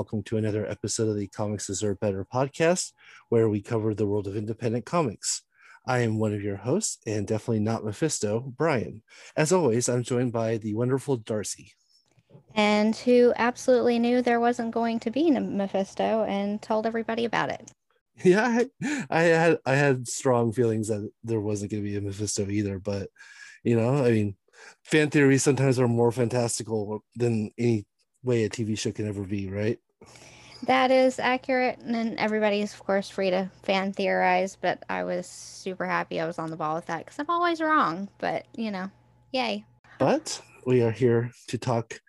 Hello, everyone, and welcome to another episode of the Comics Deserve Better podcast, where we cover the world of independent comics. I am one of your hosts, and definitely not Mephisto, Brian. As always, I'm joined by the wonderful Darcy. And who absolutely knew there wasn't going to be a Mephisto and told everybody about it. Yeah, I, I had I had strong feelings that there wasn't going to be a Mephisto either, but you know, I mean, fan theories sometimes are more fantastical than any way a TV show can ever be, right? That is accurate, and then everybody's of course free to fan theorize. But I was super happy I was on the ball with that because I'm always wrong. But you know, yay! But we are here to talk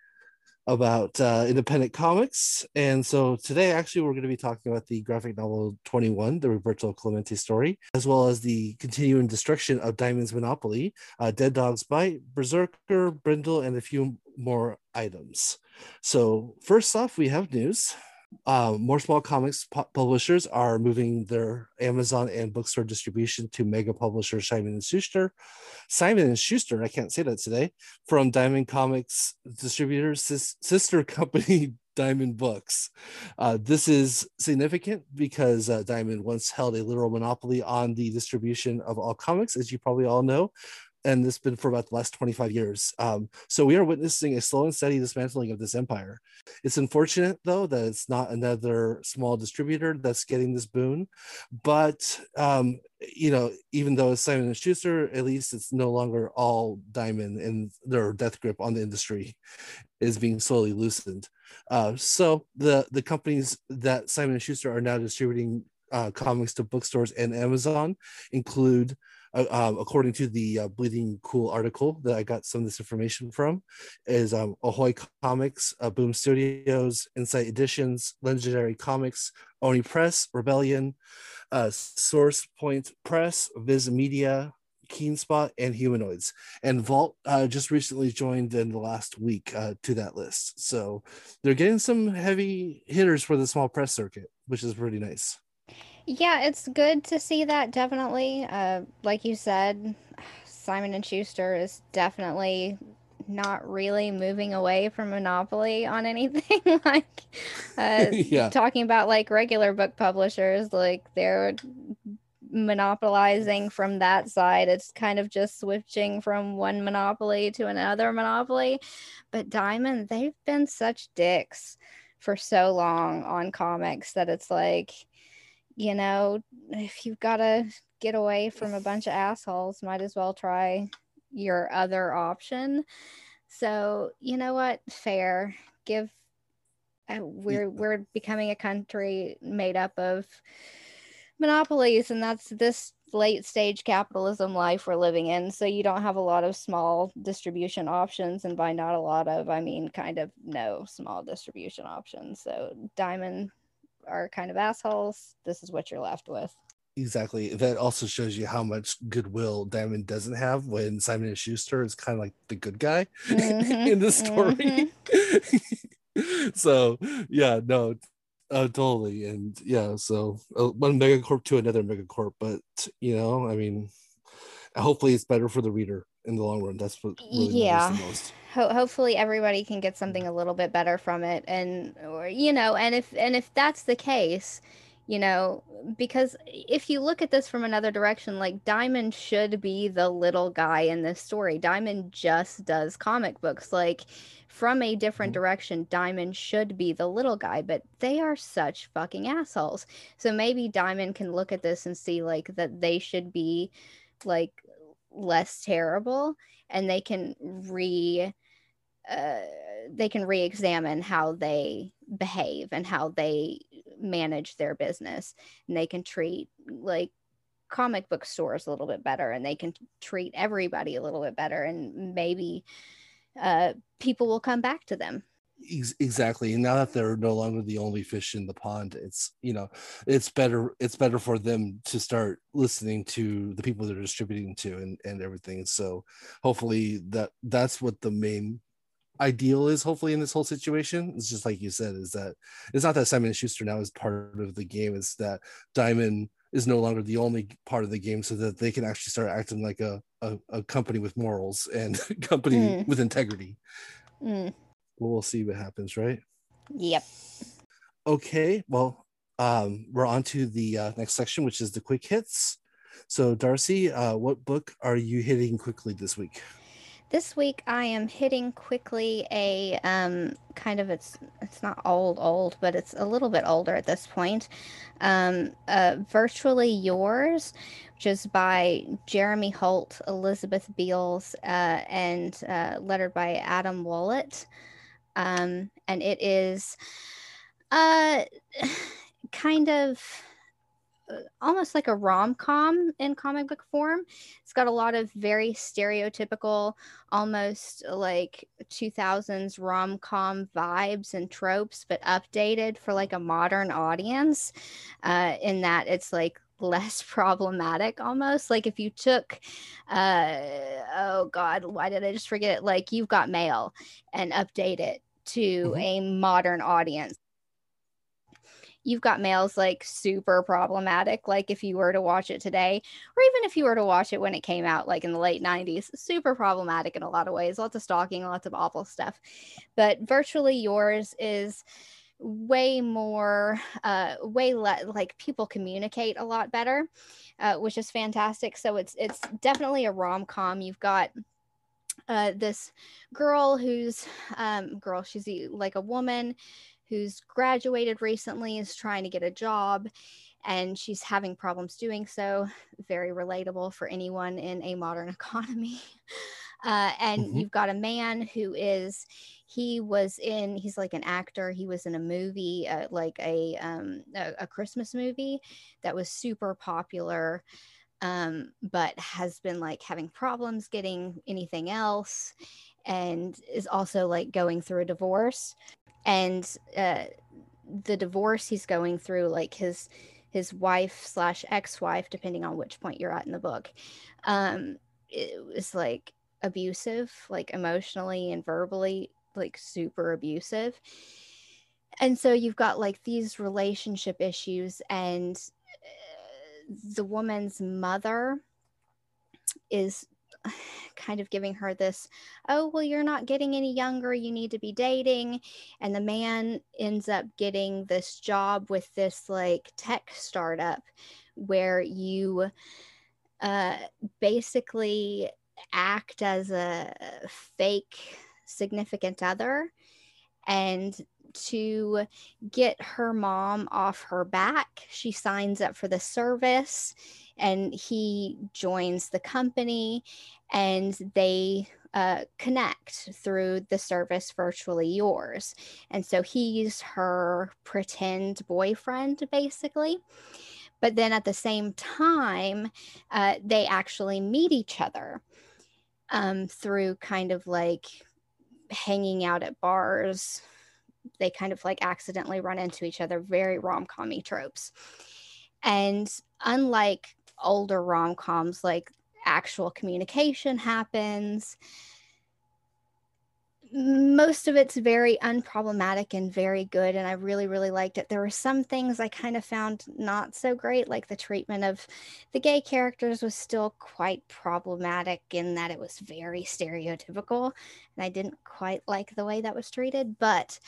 about uh, independent comics. And so today, actually, we're going to be talking about the graphic novel 21, the Roberto Clemente story, as well as the continuing destruction of Diamond's Monopoly, uh, Dead Dog's Bite, Berserker, Brindle, and a few more items. So, first off, we have news. Uh, more small comics pu- publishers are moving their Amazon and bookstore distribution to mega publisher Simon and Schuster. Simon and Schuster, I can't say that today, from Diamond Comics distributors, sis- sister company Diamond Books. Uh, this is significant because uh, Diamond once held a literal monopoly on the distribution of all comics, as you probably all know and this has been for about the last 25 years. Um, so we are witnessing a slow and steady dismantling of this empire. It's unfortunate, though, that it's not another small distributor that's getting this boon. But um, you know, even though it's Simon and Schuster, at least it's no longer all diamond, and their death grip on the industry is being slowly loosened. Uh, so the the companies that Simon and Schuster are now distributing uh, comics to bookstores and Amazon include uh, um, according to the uh, Bleeding Cool article that I got some of this information from, is um, Ahoy Comics, uh, Boom Studios, Insight Editions, Legendary Comics, Oni Press, Rebellion, uh, Source Point Press, Viz Media, Keenspot, and Humanoids. And Vault uh, just recently joined in the last week uh, to that list. So they're getting some heavy hitters for the small press circuit, which is pretty nice. Yeah, it's good to see that definitely. Uh, like you said, Simon and Schuster is definitely not really moving away from monopoly on anything like uh, yeah. talking about like regular book publishers like they're monopolizing from that side it's kind of just switching from one monopoly to another monopoly but diamond they've been such dicks for so long on comics that it's like you know, if you've got to get away from a bunch of assholes, might as well try your other option. So, you know what? Fair. Give uh, we're we're becoming a country made up of monopolies and that's this late stage capitalism life we're living in so you don't have a lot of small distribution options and by not a lot of i mean kind of no small distribution options so diamond are kind of assholes, this is what you're left with. Exactly. That also shows you how much goodwill Diamond doesn't have when Simon and Schuster is kind of like the good guy mm-hmm. in the story. Mm-hmm. so yeah, no, uh, totally. And yeah, so uh, one megacorp to another megacorp, but you know, I mean, hopefully it's better for the reader in the long run. That's what really yeah. Ho- hopefully everybody can get something a little bit better from it, and or you know, and if and if that's the case, you know, because if you look at this from another direction, like Diamond should be the little guy in this story. Diamond just does comic books, like from a different mm-hmm. direction. Diamond should be the little guy, but they are such fucking assholes. So maybe Diamond can look at this and see like that they should be like less terrible and they can re uh, they can re-examine how they behave and how they manage their business. And they can treat like comic book stores a little bit better and they can treat everybody a little bit better and maybe uh, people will come back to them exactly and now that they're no longer the only fish in the pond it's you know it's better it's better for them to start listening to the people they're distributing to and, and everything so hopefully that that's what the main ideal is hopefully in this whole situation. It's just like you said is that it's not that simon schuster now is part of the game it's that diamond is no longer the only part of the game so that they can actually start acting like a, a, a company with morals and company mm. with integrity. Mm we'll see what happens, right? Yep. Okay, well, um, we're on to the uh, next section, which is the quick hits. So, Darcy, uh, what book are you hitting quickly this week? This week I am hitting quickly a um, kind of it's it's not old old, but it's a little bit older at this point. Um, uh, Virtually Yours, which is by Jeremy Holt, Elizabeth Beals, uh, and uh, lettered by Adam Wollet. Um, and it is uh, kind of almost like a rom-com in comic book form. It's got a lot of very stereotypical, almost like 2000s rom-com vibes and tropes, but updated for like a modern audience. Uh, in that it's like less problematic almost like if you took uh oh god why did i just forget it like you've got mail and update it to mm-hmm. a modern audience you've got males like super problematic. Like if you were to watch it today, or even if you were to watch it when it came out, like in the late 90s, super problematic in a lot of ways, lots of stalking, lots of awful stuff. But virtually yours is way more uh way le- like people communicate a lot better uh, which is fantastic so it's it's definitely a rom-com you've got uh, this girl who's um girl she's like a woman who's graduated recently is trying to get a job and she's having problems doing so. Very relatable for anyone in a modern economy. Uh, and mm-hmm. you've got a man who is, he was in, he's like an actor. He was in a movie, uh, like a, um, a, a Christmas movie that was super popular. Um, but has been like having problems getting anything else and is also like going through a divorce and uh, the divorce he's going through, like his his wife slash ex-wife, depending on which point you're at in the book, um, it was like abusive, like emotionally and verbally, like super abusive. And so you've got like these relationship issues, and uh, the woman's mother is kind of giving her this, oh, well, you're not getting any younger. You need to be dating. And the man ends up getting this job with this like tech startup where you uh, basically act as a fake significant other and to get her mom off her back. She signs up for the service and he joins the company and they uh, connect through the service virtually yours. And so he's her pretend boyfriend, basically. But then at the same time, uh, they actually meet each other um, through kind of like hanging out at bars they kind of like accidentally run into each other, very rom commy tropes. And unlike older rom coms, like actual communication happens, most of it's very unproblematic and very good and i really really liked it. There were some things i kind of found not so great like the treatment of the gay characters was still quite problematic in that it was very stereotypical and i didn't quite like the way that was treated but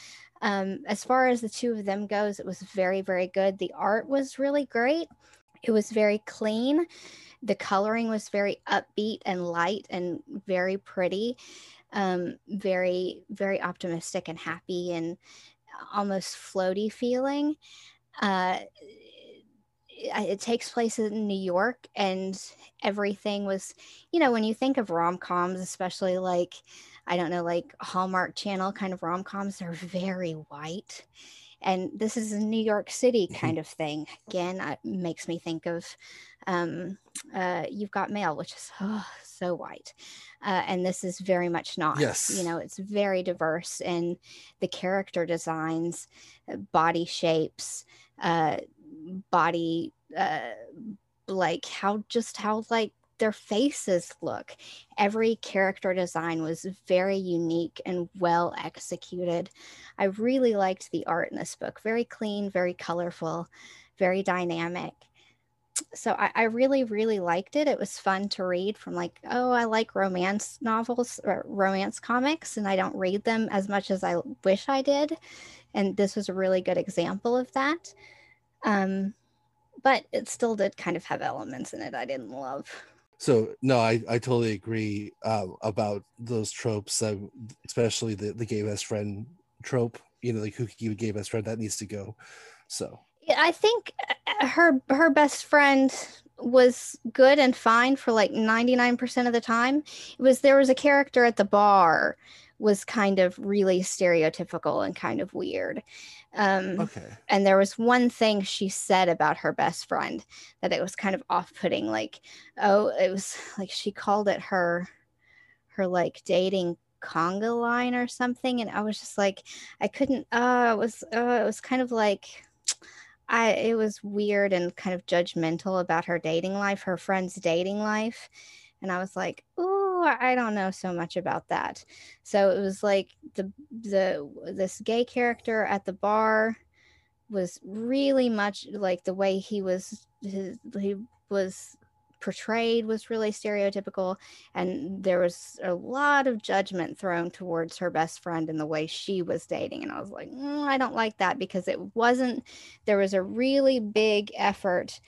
um, as far as the two of them goes it was very very good. The art was really great. It was very clean. The coloring was very upbeat and light and very pretty um, very very optimistic and happy and almost floaty feeling uh, it, takes place in New York, and everything was, you know, when you think of rom coms, especially like, I don't know, like Hallmark Channel kind of rom coms, they're very white. And this is a New York City mm-hmm. kind of thing. Again, it makes me think of um, uh, You've Got Mail, which is oh, so white. Uh, and this is very much not. Yes. You know, it's very diverse in the character designs, uh, body shapes, uh, body, uh, like how just how like their faces look. Every character design was very unique and well executed. I really liked the art in this book. Very clean, very colorful, very dynamic so I, I, really really liked it it was fun to read from like oh i like romance novels or romance comics and i don't read them as much as i wish i did and this was a really good example of that. Um, but it still did kind of have elements in it I didn't love. So no, I, I totally agree uh, about those tropes, uh, especially the, the gay best friend trope. You know, like who gay best friend that needs to go. So I think uh, her her best friend was good and fine for like 99% of the time. It was there was a character at the bar was kind of really stereotypical and kind of weird. Um, okay. And there was one thing she said about her best friend that it was kind of off-putting. Like, oh, it was like she called it her, her like dating conga line or something, and I was just like, I couldn't. Uh, it was, uh, it was kind of like. I it was weird and kind of judgmental about her dating life, her friend's dating life. And I was like, oh, I don't know so much about that. So it was like the the this gay character at the bar was really much like the way he was his, he was portrayed was really stereotypical and there was a lot of judgment thrown towards her best friend and the way she was dating and i was like mm, i don't like that because it wasn't there was a really big effort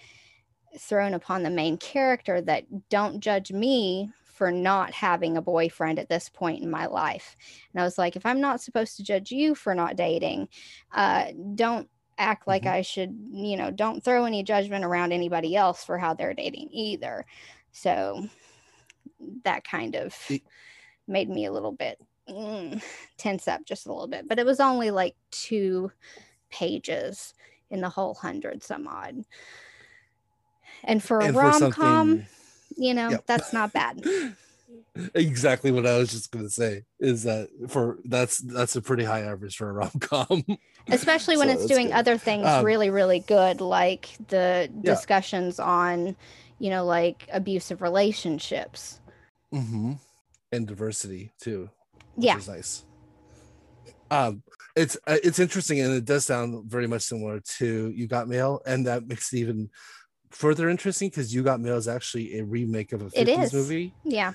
thrown upon the main character that don't judge me for not having a boyfriend at this point in my life. And I was like, if I'm not supposed to judge you for not dating, uh, don't act like mm-hmm. I should, you know, don't throw any judgment around anybody else for how they're dating either. So that kind of made me a little bit mm, tense up just a little bit. But it was only like two pages in the whole hundred some odd. And for a rom com, you know, yep. that's not bad. exactly what I was just gonna say is that for that's that's a pretty high average for a rom com. Especially when so it's doing good. other things um, really, really good, like the yeah. discussions on, you know, like abusive relationships. Mm-hmm. And diversity too. yeah. is nice. Um it's uh, it's interesting and it does sound very much similar to You Got Mail, and that makes it even further interesting because You Got Mail is actually a remake of a 50s movie. Yeah.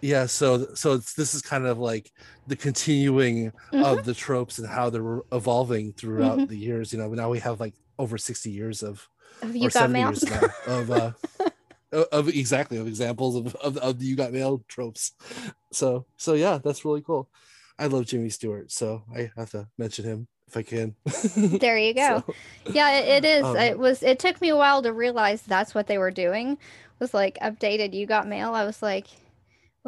Yeah, so so it's this is kind of like the continuing mm-hmm. of the tropes and how they're evolving throughout mm-hmm. the years. You know, now we have like over 60 years of, of You Got Mail of uh of exactly of examples of, of, of the You Got Mail tropes. So so yeah, that's really cool. I love Jimmy Stewart, so I have to mention him if I can. there you go. So, yeah, it, it is. Um, it was. It took me a while to realize that's what they were doing. Was like updated. You got mail. I was like,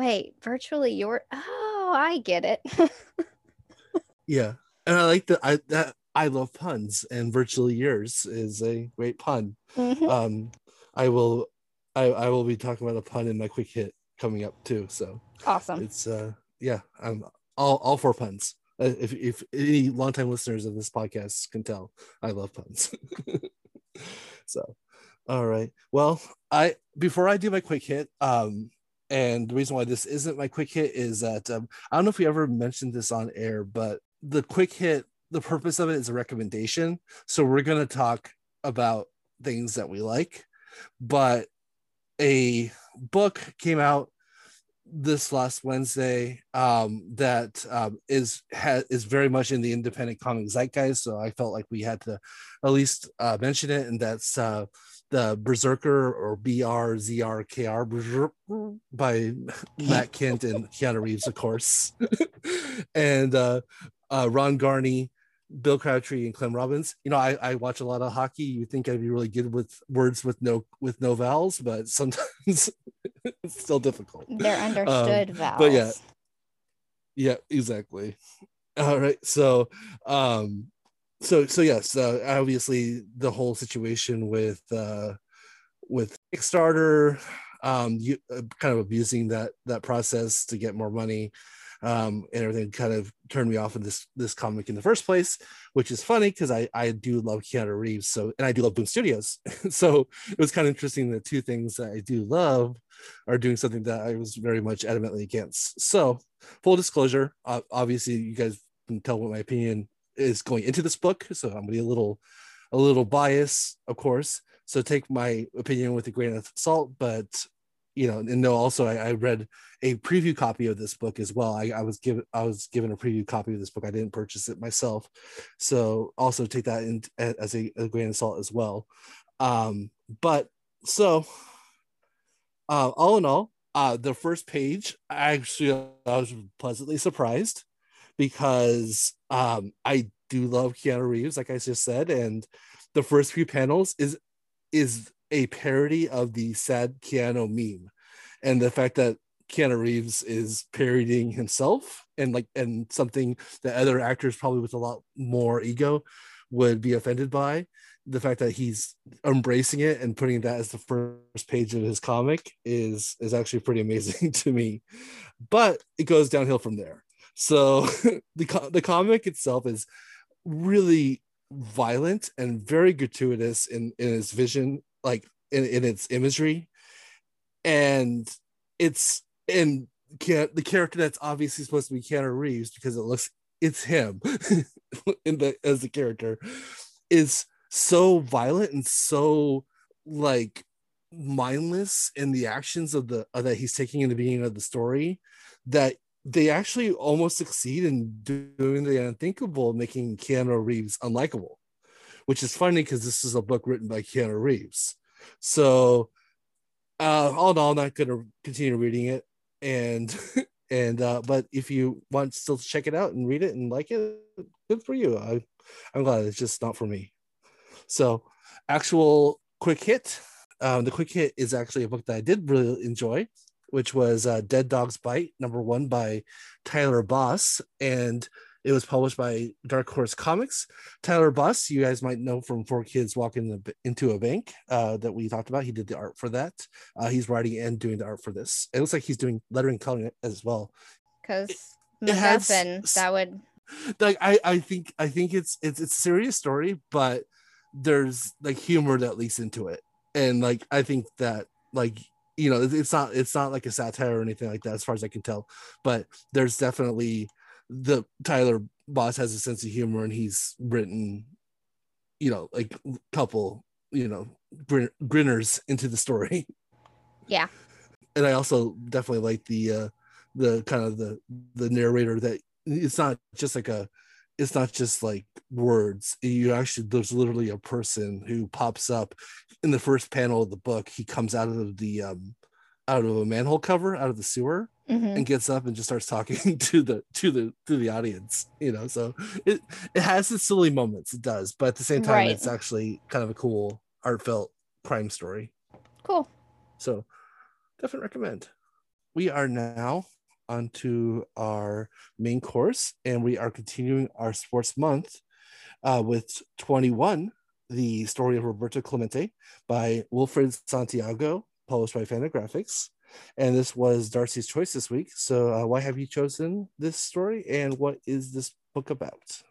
wait, virtually your. Oh, I get it. yeah, and I like that. I that I love puns, and virtually yours is a great pun. Mm-hmm. Um, I will, I I will be talking about a pun in my quick hit coming up too. So awesome. It's uh, yeah, I'm all all for puns. Uh, if, if any longtime listeners of this podcast can tell, I love puns. so, all right. Well, I before I do my quick hit, um, and the reason why this isn't my quick hit is that um, I don't know if we ever mentioned this on air, but the quick hit, the purpose of it is a recommendation. So we're gonna talk about things that we like, but a book came out this last Wednesday um, that um, is ha- is very much in the independent comic zeitgeist. So I felt like we had to at least uh, mention it, and that's uh, the Berserker or B R Z R K R by Matt Kindt and Keanu Reeves, of course, and uh, uh, Ron Garney Bill Crabtree and Clem Robins. You know, I, I watch a lot of hockey. You think I'd be really good with words with no with no vowels, but sometimes it's still difficult. They're understood um, vowels. But yeah, yeah, exactly. All right, so um, so so yes, uh, obviously the whole situation with uh, with Kickstarter, um, you uh, kind of abusing that that process to get more money um, and everything kind of turned me off of this this comic in the first place, which is funny because I I do love Keanu Reeves, so and I do love Boom Studios, so it was kind of interesting that two things that I do love are doing something that I was very much adamantly against. So full disclosure, uh, obviously you guys can tell what my opinion is going into this book, so I'm gonna be a little a little biased, of course. So take my opinion with a grain of salt, but you know, and no, also I, I, read a preview copy of this book as well. I, I was given I was given a preview copy of this book. I didn't purchase it myself, so also take that in as a, a grain of salt as well. Um, but so, uh, all in all, uh, the first page, I actually I was pleasantly surprised because um, I do love Keanu Reeves, like I just said, and the first few panels is is a parody of the sad Keanu meme, and the fact that Keanu Reeves is parodying himself and like and something that other actors probably with a lot more ego would be offended by the fact that he's embracing it and putting that as the first page of his comic is is actually pretty amazing to me. But it goes downhill from there so the the comic itself is really violent and very gratuitous in in its vision like in, in its imagery. And it's in the character that's obviously supposed to be Keanu Reeves because it looks it's him in the as the character is so violent and so like mindless in the actions of the uh, that he's taking in the beginning of the story that they actually almost succeed in doing the unthinkable, making Keanu Reeves unlikable, which is funny because this is a book written by Keanu Reeves. So, uh, all in all, I'm not going to continue reading it, and and uh, but if you want still to check it out and read it and like it, good for you. I, I'm glad it's just not for me. So, actual quick hit. Um, the quick hit is actually a book that I did really enjoy, which was uh, Dead Dog's Bite, number one by Tyler Boss. And it was published by Dark Horse Comics. Tyler Boss, you guys might know from Four Kids Walking into a Bank uh, that we talked about. He did the art for that. Uh, he's writing and doing the art for this. It looks like he's doing lettering coloring as well. Because MacGuffin, that would like I, I think I think it's it's it's a serious story, but there's like humor that leaks into it and like i think that like you know it's not it's not like a satire or anything like that as far as i can tell but there's definitely the tyler boss has a sense of humor and he's written you know like couple you know grin- grinners into the story. Yeah. And i also definitely like the uh the kind of the the narrator that it's not just like a it's not just like words. You actually there's literally a person who pops up in the first panel of the book. He comes out of the um out of a manhole cover out of the sewer mm-hmm. and gets up and just starts talking to the to the to the audience you know? So it it has its silly moments it does but at the same time right. it's actually kind of a cool heartfelt crime story. Cool. So definitely recommend. We are now onto our main course, and we are continuing our sports month uh, with 21, the story of Roberto Clemente by Wilfred Santiago, published by Fantagraphics. And this was Darcy's choice this week. So, uh, why have you chosen this story, and what is this book about?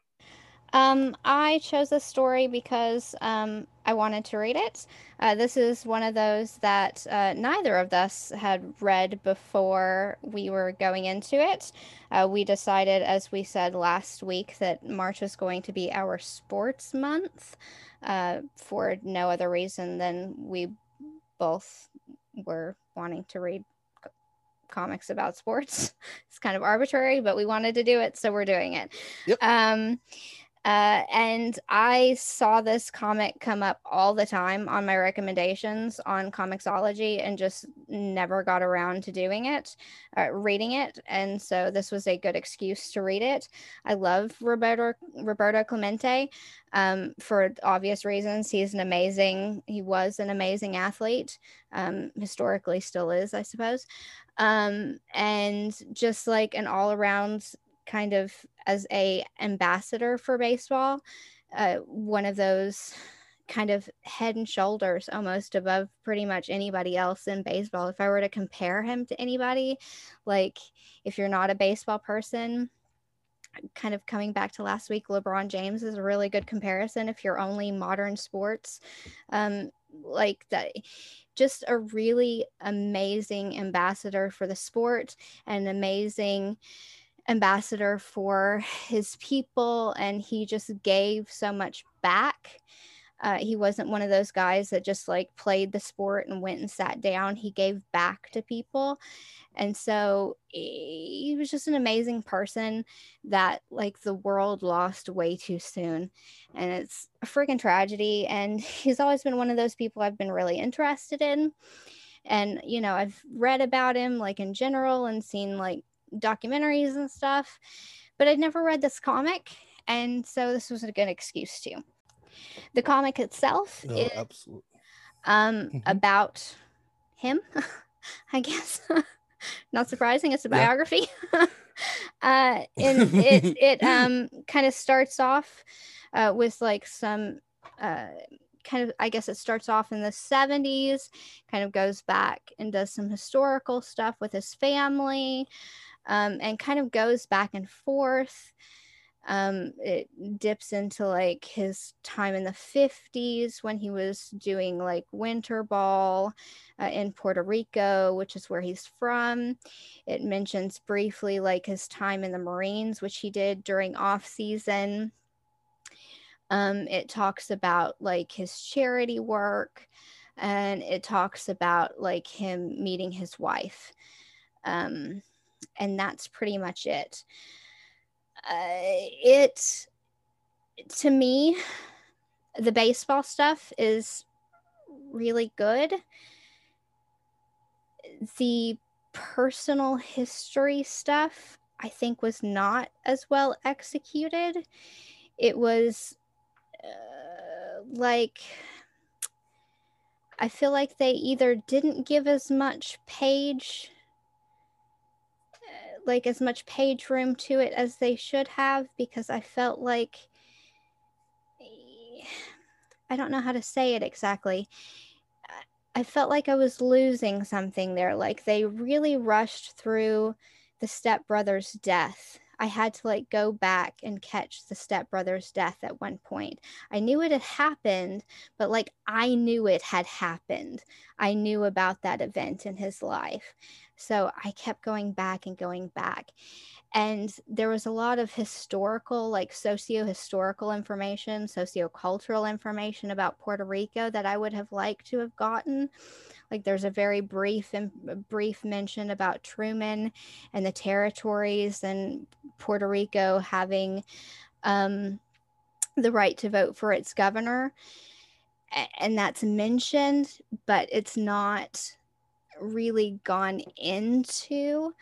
Um, I chose this story because um, I wanted to read it. Uh, this is one of those that uh, neither of us had read before we were going into it. Uh, we decided, as we said last week, that March was going to be our sports month uh, for no other reason than we both were wanting to read comics about sports. it's kind of arbitrary, but we wanted to do it, so we're doing it. Yep. Um, uh, and I saw this comic come up all the time on my recommendations on Comixology and just never got around to doing it, uh, reading it. And so this was a good excuse to read it. I love Roberto, Roberto Clemente um, for obvious reasons. He's an amazing, he was an amazing athlete, um, historically still is, I suppose. Um, and just like an all around kind of as a ambassador for baseball, uh, one of those kind of head and shoulders almost above pretty much anybody else in baseball. If I were to compare him to anybody, like if you're not a baseball person, kind of coming back to last week, LeBron James is a really good comparison if you're only modern sports. Um, like that just a really amazing ambassador for the sport and amazing ambassador for his people and he just gave so much back Uh, he wasn't one of those guys that just like played the sport and went and sat down. He gave back to people. And so he was just an amazing person that like the world lost way too soon. And it's a freaking tragedy. And he's always been one of those people I've been really interested in. And, you know, I've read about him like in general and seen like documentaries and stuff, but I'd never read this comic. And so this was a good excuse to. The comic itself No, is absolutely. um, Mhm. about him, I guess. Not surprising, it's a Yeah. biography. uh, and it it um kind of starts off uh, with like some uh, kind of I guess it starts off in the 70s, kind of goes back and does some historical stuff with his family, um, and kind of goes back and forth. Um it dips into like his time in the 50s when he was doing like winter ball uh, in Puerto Rico which is where he's from. It mentions briefly like his time in the Marines which he did during off season. Um it talks about like his charity work and it talks about like him meeting his wife. Um and that's pretty much it. Uh, it to me the baseball stuff is really good. The personal history stuff i think was not as well executed. It was uh, like i feel like they either didn't give as much page like as much page room to it as they should have because I felt like I don't know how to say it exactly. I felt like I was losing something there. Like they really rushed through the stepbrother's death. I had to like go back and catch the stepbrother's death at one point. I knew it had happened, but like I knew it had happened. I knew about that event in his life. So I kept going back and going back. And there was a lot of historical, like socio historical information, socio-cultural information about Puerto Rico that I would have liked to have gotten. Like there's a very brief and brief mention about Truman and the territories and Puerto Rico having um, the right to vote for its governor. And that's mentioned, but it's not really gone into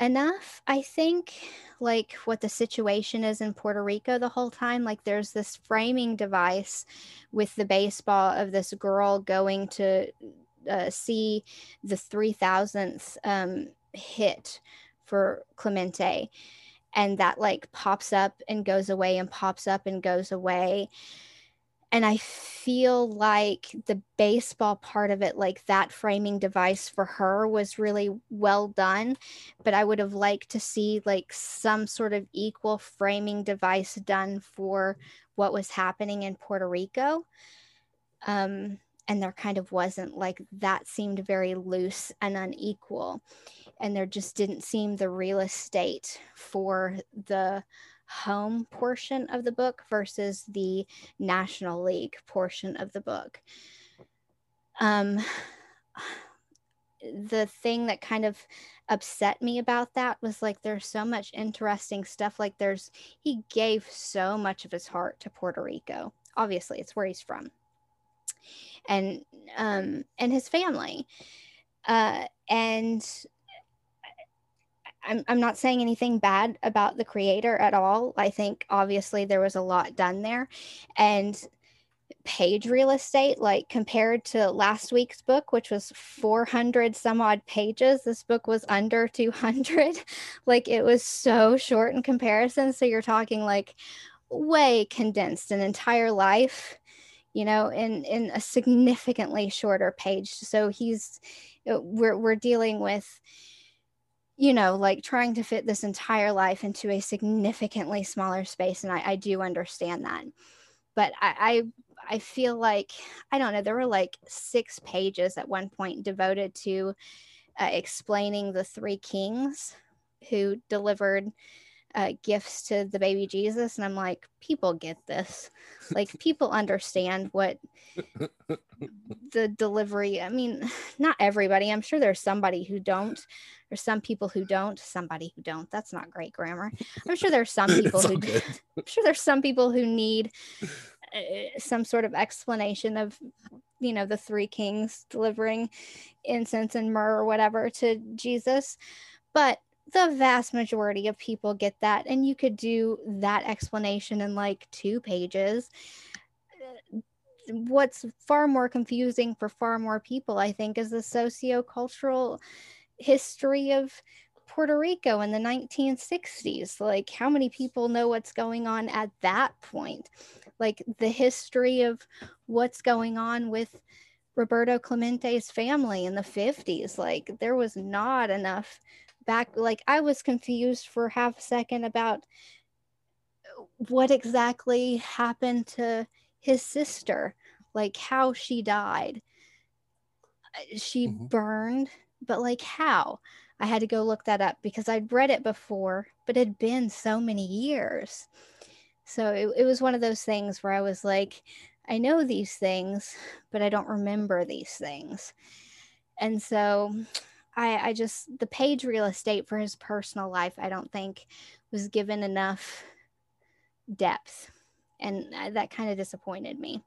enough. I think like what the situation is in puerto rico the whole time like there's this framing device with the baseball of this girl going to uh, see the 3000th um, hit for clemente. And that like pops up and goes away and pops up and goes away and I feel like the baseball part of it, like that framing device for her, was really well done. But I would have liked to see like some sort of equal framing device done for what was happening in Puerto Rico. Um, and there kind of wasn't like that seemed very loose and unequal. And there just didn't seem the real estate for the home portion of the book versus the National League portion of the book. Um, the thing that kind of upset me about that was like there's so much interesting stuff. Like there's he gave so much of his heart to Puerto Rico. Obviously, it's where he's from, and um, and his family, uh, and I'm, I'm not saying anything bad about the creator at all. I think obviously there was a lot done there. And page real estate, like compared to last week's book, which was 400 some odd pages, this book was under 200. like it was so short in comparison. So you're talking like way condensed an entire life you know in in a significantly shorter page so he's uh, we're we're dealing with you know, like trying to fit this entire life into a significantly smaller space. And I, I do understand that. But I, I, I feel like, I don't know, there were like six pages at one point devoted to uh, explaining the three kings who delivered uh, gifts to the baby Jesus. And I'm like, people get this. Like, people understand what the delivery, I mean, not everybody. I'm sure there's somebody who don't. There's some people who don't, somebody who don't. That's not great grammar. I'm sure there's some people who, I'm sure there's some people who need uh, some sort of explanation of you know the three kings delivering incense and myrrh or whatever to jesus but the vast majority of people get that and you could do that explanation in like two pages uh, what's far more confusing for far more people i think is the socio-cultural history of Puerto Rico in the 1960s. Like, how many people know what's going on at that point? Like, the history of what's going on with Roberto Clemente's family in the 50s. Like, there was not enough back. Like, I was confused for half a second about what exactly happened to his sister, like, how she died. She mm-hmm. burned, but like, how? I had to go look that up because I'd read it before, but it had been so many years. So it, it was one of those things where I was like, I know these things, but I don't remember these things. And so I, I just, the page real estate for his personal life, I don't think was given enough depth. And that kind of disappointed me.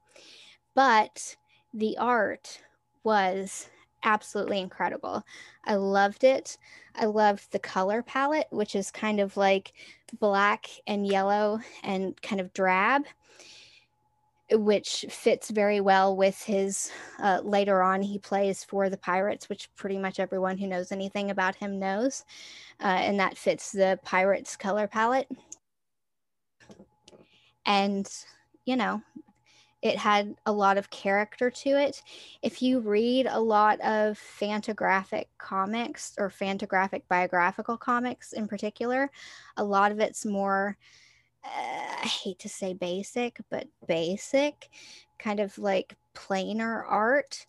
But the art was absolutely incredible. I loved it. I loved the color palette, which is kind of like black and yellow and kind of drab, which fits very well with his. Uh, later on, he plays for the Pirates, which pretty much everyone who knows anything about him knows. Uh, and that fits the Pirates color palette. And, you know, it had a lot of character to it. If you read a lot of Fantagraphic comics or Fantagraphic biographical comics in particular, a lot of it's more, uh, I hate to say basic, but basic, kind of like plainer art.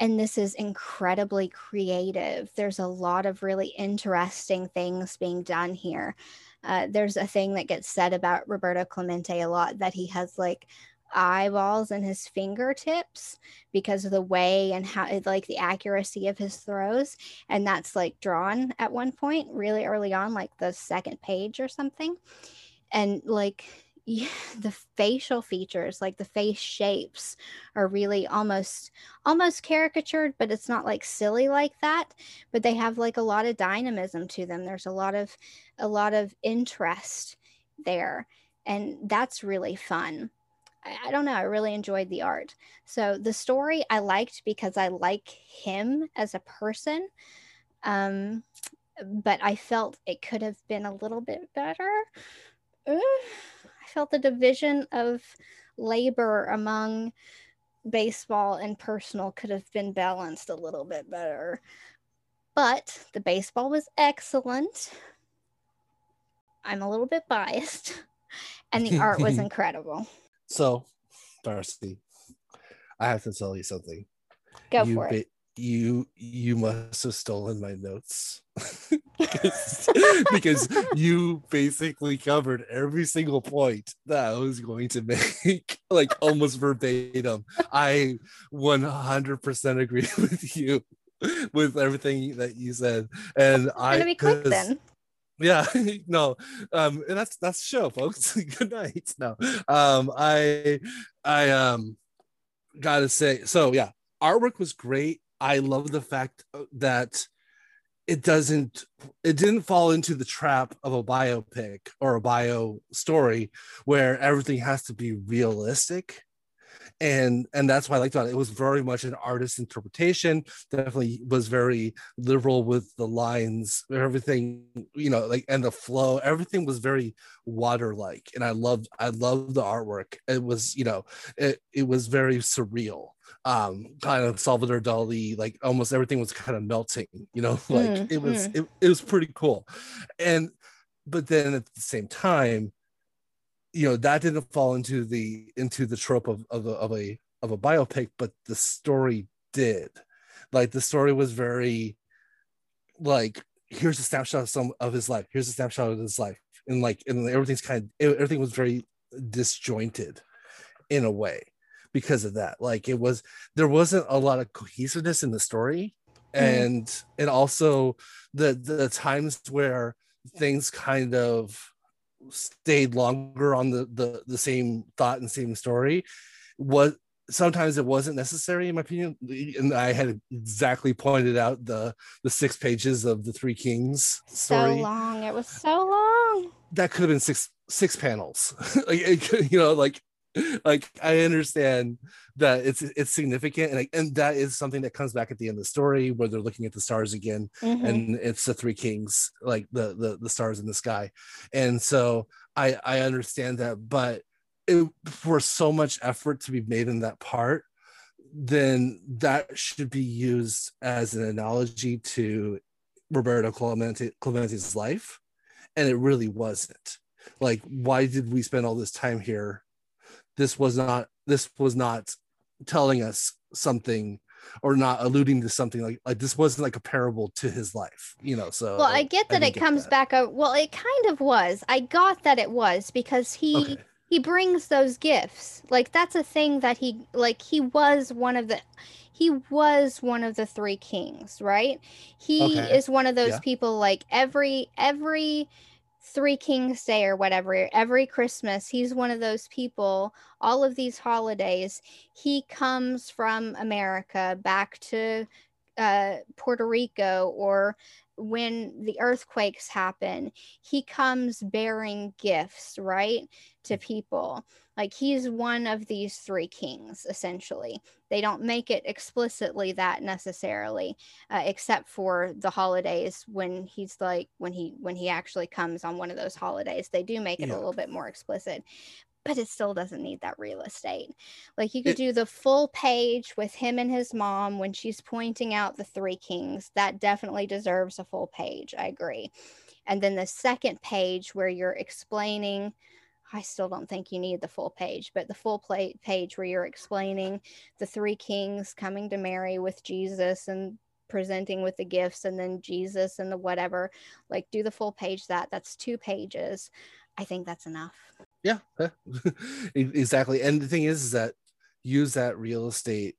And this is incredibly creative. There's a lot of really interesting things being done here. Uh, there's a thing that gets said about Roberto Clemente a lot that he has like eyeballs in his fingertips because of the way and how like the accuracy of his throws and that's like drawn at one point really early on like the second page or something and like yeah, the facial features like the face shapes are really almost almost caricatured but it's not like silly like that but they have like a lot of dynamism to them there's a lot of a lot of interest there and that's really fun I, I don't know. I really enjoyed the art. So the story I liked because I like him as a person. Um, but I felt it could have been a little bit better. Uh, I felt the division of labor among baseball and personal could have been balanced a little bit better. But the baseball was excellent. I'm a little bit biased, and the art was incredible. So, Darcy, I have to tell you something. Go you for it. You you must have stolen my notes. Because, because you basically covered every single point that I was going to make, like almost verbatim. I 100% agree with you with everything that you said, and I. Gonna be quick then. Yeah no um and that's that's the show folks. Good night. No um i i um gotta say so yeah artwork was great i love the fact uh, that it doesn't it didn't fall into the trap of a biopic or a bio story where everything has to be realistic and and that's why I liked about it. It was very much an artist interpretation. Definitely was very liberal with the lines, everything you know, like and the flow. Everything was very water like, and I loved I loved the artwork. It was you know, it it was very surreal. Um, kind of Salvador Dali, like almost everything was kind of melting. You know, like mm, it was mm. it, it was pretty cool, and but then at the same time you know that didn't fall into the into the trope of of a, of a of a biopic but the story did. Like the story was very like here's a snapshot of some of his life here's a snapshot of his life. And like and everything's kind of everything was very disjointed in a way because of that. Like it was there wasn't a lot of cohesiveness in the story. Mm-hmm. and and also the the times where things kind of stayed longer on the the, the same thought and same story. Was sometimes it wasn't necessary in my opinion. And i had exactly pointed out the the six pages of the three kings story. so long. It was so long. That could have been six six panels. You know like like i understand that it's it's significant and and that is something that comes back at the end of the story where they're looking at the stars again mm-hmm. and it's the three kings like the, the the stars in the sky and so i i understand that but it, for so much effort to be made in that part then that should be used as an analogy to roberto clemente clemente's life and it really wasn't like why did we spend all this time here this was not this was not telling us something or not alluding to something like like this wasn't like a parable to his life you know so well i get that I it comes that. back up well it kind of was i got that it was because he okay. he brings those gifts like that's a thing that he like he was one of the he was one of the three kings right he okay. is one of those yeah. people like every every Three Kings Day or whatever, every Christmas, he's one of those people, all of these holidays, he comes from America back to uh, Puerto Rico or when the earthquakes happen, he comes bearing gifts, right, to people. Like he's one of these three kings, essentially. They don't make it explicitly that necessarily, uh, except for the holidays when he's like when he when he actually comes on one of those holidays. They do make it yeah. a little bit more explicit but it still doesn't need that real estate. Like you could it, do the full page with him and his mom when she's pointing out the three kings. That definitely deserves a full page. I agree. And then the second page where you're explaining I still don't think you need the full page, but the full play- page where you're explaining the three kings coming to Mary with Jesus and presenting with the gifts and then Jesus and the whatever, like do the full page that. That's two pages. I think that's enough. Yeah, exactly. And the thing is, is that use that real estate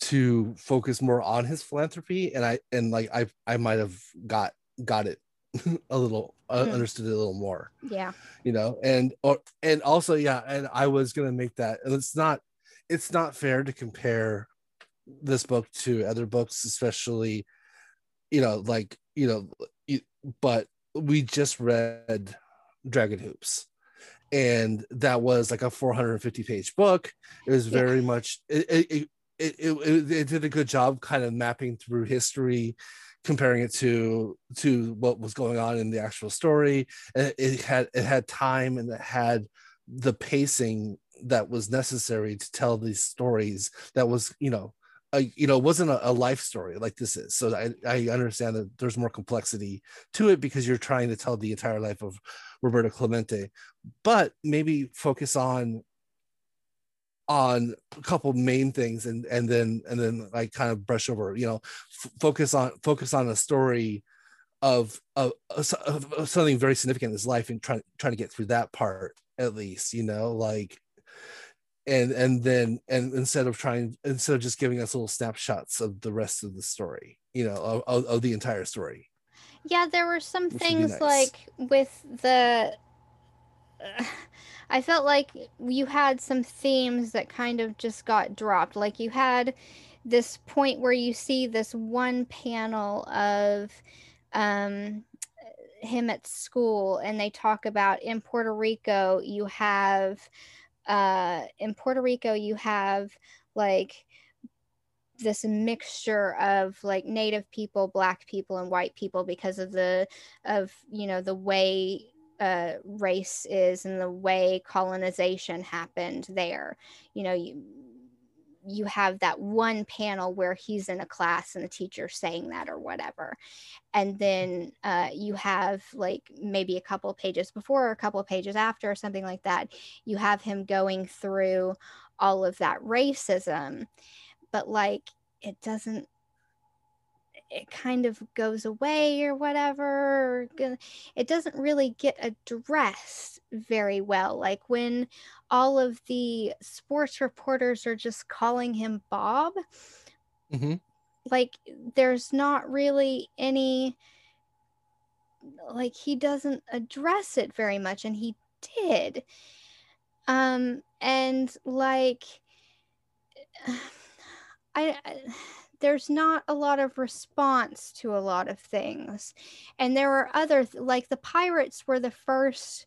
to focus more on his philanthropy. And i and like i i might have got got it a little uh, understood it a little more yeah. you know? And or and also yeah and i was gonna make that it's not it's not fair to compare this book to other books especially you know like you know but we just read dragon hoops and that was like a 450 page book it was very yeah. much it it, it it, it, did a good job kind of mapping through history comparing it to to what was going on in the actual story it, it had it had time and it had the pacing that was necessary to tell these stories that was you know a, you know wasn't a, a, life story like this is. So I, I understand that there's more complexity to it because you're trying to tell the entire life of roberto clemente but maybe focus on on a couple main things and and then and then like kind of brush over you know f- focus on focus on a story of, of, of something very significant in his life and trying trying to get through that part at least you know like and and then and instead of trying instead of just giving us little snapshots of the rest of the story you know of, of the entire story yeah there were some things nice. like with the uh, I felt like you had some themes that kind of just got dropped. Like you had this point where you see this one panel of um, him at school, and they talk about in Puerto Rico, you have uh, in Puerto Rico, you have like this mixture of like native people black people and white people because of the of you know the way uh, race is and the way colonization happened there. You know, you you have that one panel where he's in a class and the teacher saying that or whatever and then uh, you have like maybe a couple pages before or a couple pages after or something like that you have him going through all of that racism but like it doesn't it kind of goes away or whatever. It doesn't really get addressed very well. Like when all of the sports reporters are just calling him Bob, hmm like there's not really any, like he doesn't address it very much, and he did. Um, and like, I, I there's not a lot of response to a lot of things. And there are other, like the Pirates were the first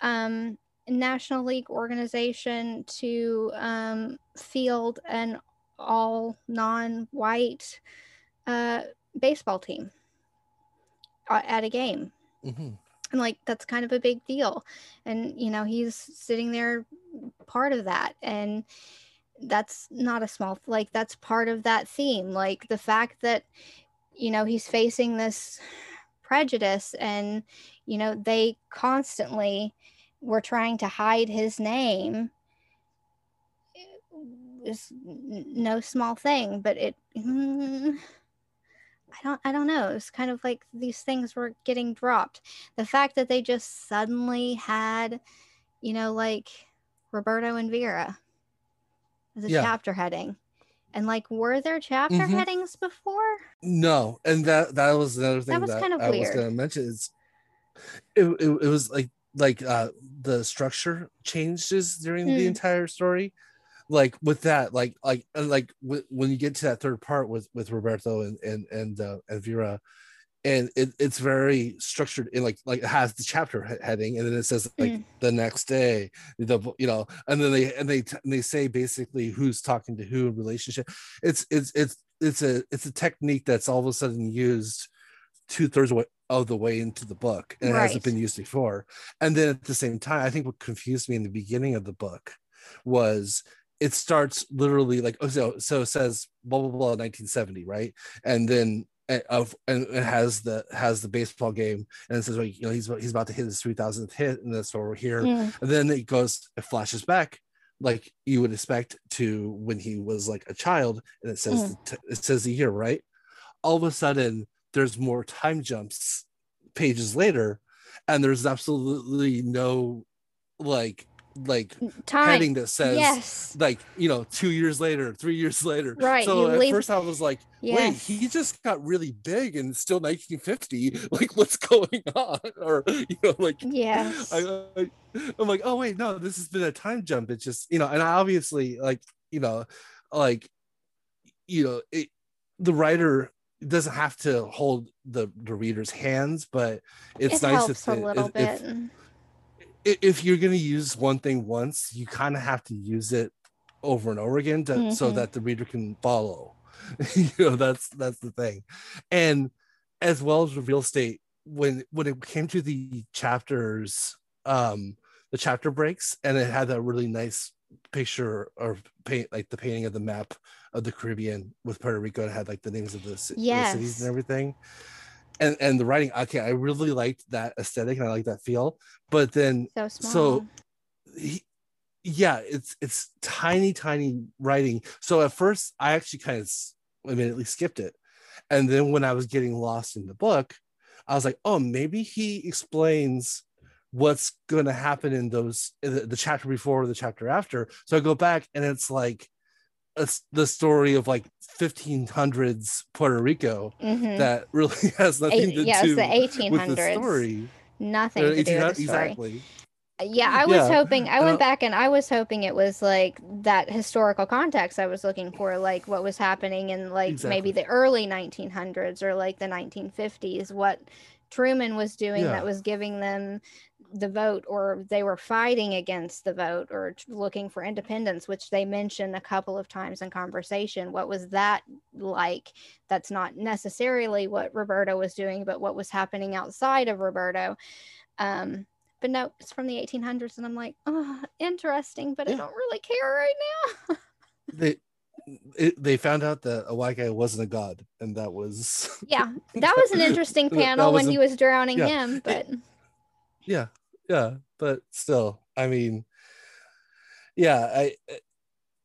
um, National League organization to um, field an all non white uh, baseball team uh, at a game. hmm And like that's kind of a big deal. And you know, he's sitting there part of that. And that's not a small like that's part of that theme like the fact that you know he's facing this prejudice and you know they constantly were trying to hide his name is no small thing but it mm, i don't i don't know it's kind of like these things were getting dropped the fact that they just suddenly had you know like roberto and vera as a Yeah. chapter heading. And like, were there chapter Mhm. headings before? No, and that that was another thing that, was kind of I was going to mention is it, it, it was like like uh the structure changes during the Hmm. entire story like with that like like uh, like w- when you get to that third part with with roberto and and and uh, and vera and it, it's very structured in like like it has the chapter he- heading and then it says like Mm. the next day the you know and then they and they t- and they say basically who's talking to who in relationship it's it's it's it's a it's a technique that's all of a sudden used two-thirds of of the way into the book and it hasn't been used before. And then at the same time i think what confused me in the beginning of the book was it starts literally like oh so so it says blah blah blah 1970 right? And then uh, of and it has the has the baseball game and it says like you know he's he's about to hit his 3000th hit and that's over here. Mm, and then it goes it flashes back like you would expect to when he was like a child and it says the it says the year right? All of a sudden there's more time jumps pages later and there's absolutely no like like Time. heading that says yes. like you know two years later three years later. Right, so at leave- first i was like wait he just got really big and still 1950 like what's going on? Or you know like yeah I, I, i'm like oh wait no this has been a time jump. It's just you know and obviously like you know like you know it, the writer doesn't have to hold the the reader's hands but it's it nice if, a it- little if, bit. if if you're going to use one thing once you kind of have to use it over and over again to, so Mhm. that the reader can follow you know that's that's the thing and as well as real estate when when it came to the chapters um the chapter breaks and it had that really nice picture or paint like the painting of the map of the caribbean with puerto rico and it had like the names of the, ci- the cities and everything. And and the writing okay i really liked that aesthetic and i like that feel but then so so he, yeah it's it's tiny tiny writing. So at first i actually kind of immediately skipped it. And then when i was getting lost in the book i was like oh maybe he explains what's going to happen in those the, the chapter before or the chapter after. So i go back and it's like it's the story of like 1500s puerto rico Mhm. that really has nothing Eight- to yeah, do the with the 1800s. story Nothing Uh, to do with the story. exactly Yeah, I was Yeah, hoping. I went I- back and I was hoping it was like that historical context I was looking for, like what was happening in like maybe the early 1900s or like the 1950s, what Truman was doing Yeah. that was giving them the vote, or they were fighting against the vote or looking for independence, which they mentioned a couple of times in conversation. What was that like? That's not necessarily what Roberto was doing, but what was happening outside of Roberto. Um, but no, it's from the 1800s, and I'm like, oh, interesting, but I don't really care right now. they it, they found out that a white guy wasn't a god and that was yeah, that was an interesting panel when was he was drowning yeah, him, but yeah yeah but still i mean yeah i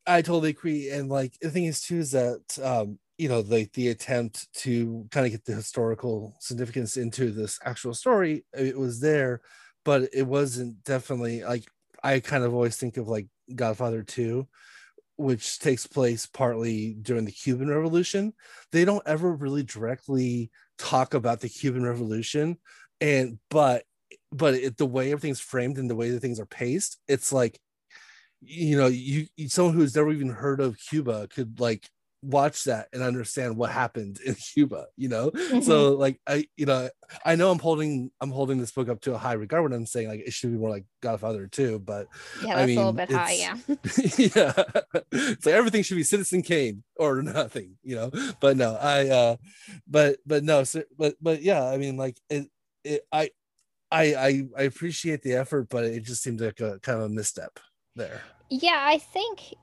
i totally agree and like the thing is too is that um you know like the attempt to kind of get the historical significance into this actual story it was there but it wasn't definitely like i kind of always think of like godfather 2 which takes place partly during the cuban revolution. They don't ever really directly talk about the cuban revolution and but but it, the way everything's framed and the way that things are paced it's like you know you someone who's never even heard of cuba could like watch that and understand what happened in Cuba, you know? Mm-hmm. So like I, you know, I know I'm holding I'm holding this book up to a high regard when I'm saying like it should be more like Godfather too, but yeah, that's I mean, a little bit high, yeah. yeah. It's like everything should be Citizen Kane or nothing, you know. But no, I uh but but no, so, but but yeah, I mean like it, it I I I I appreciate the effort, but it just seemed like a kind of a misstep there. Yeah, I think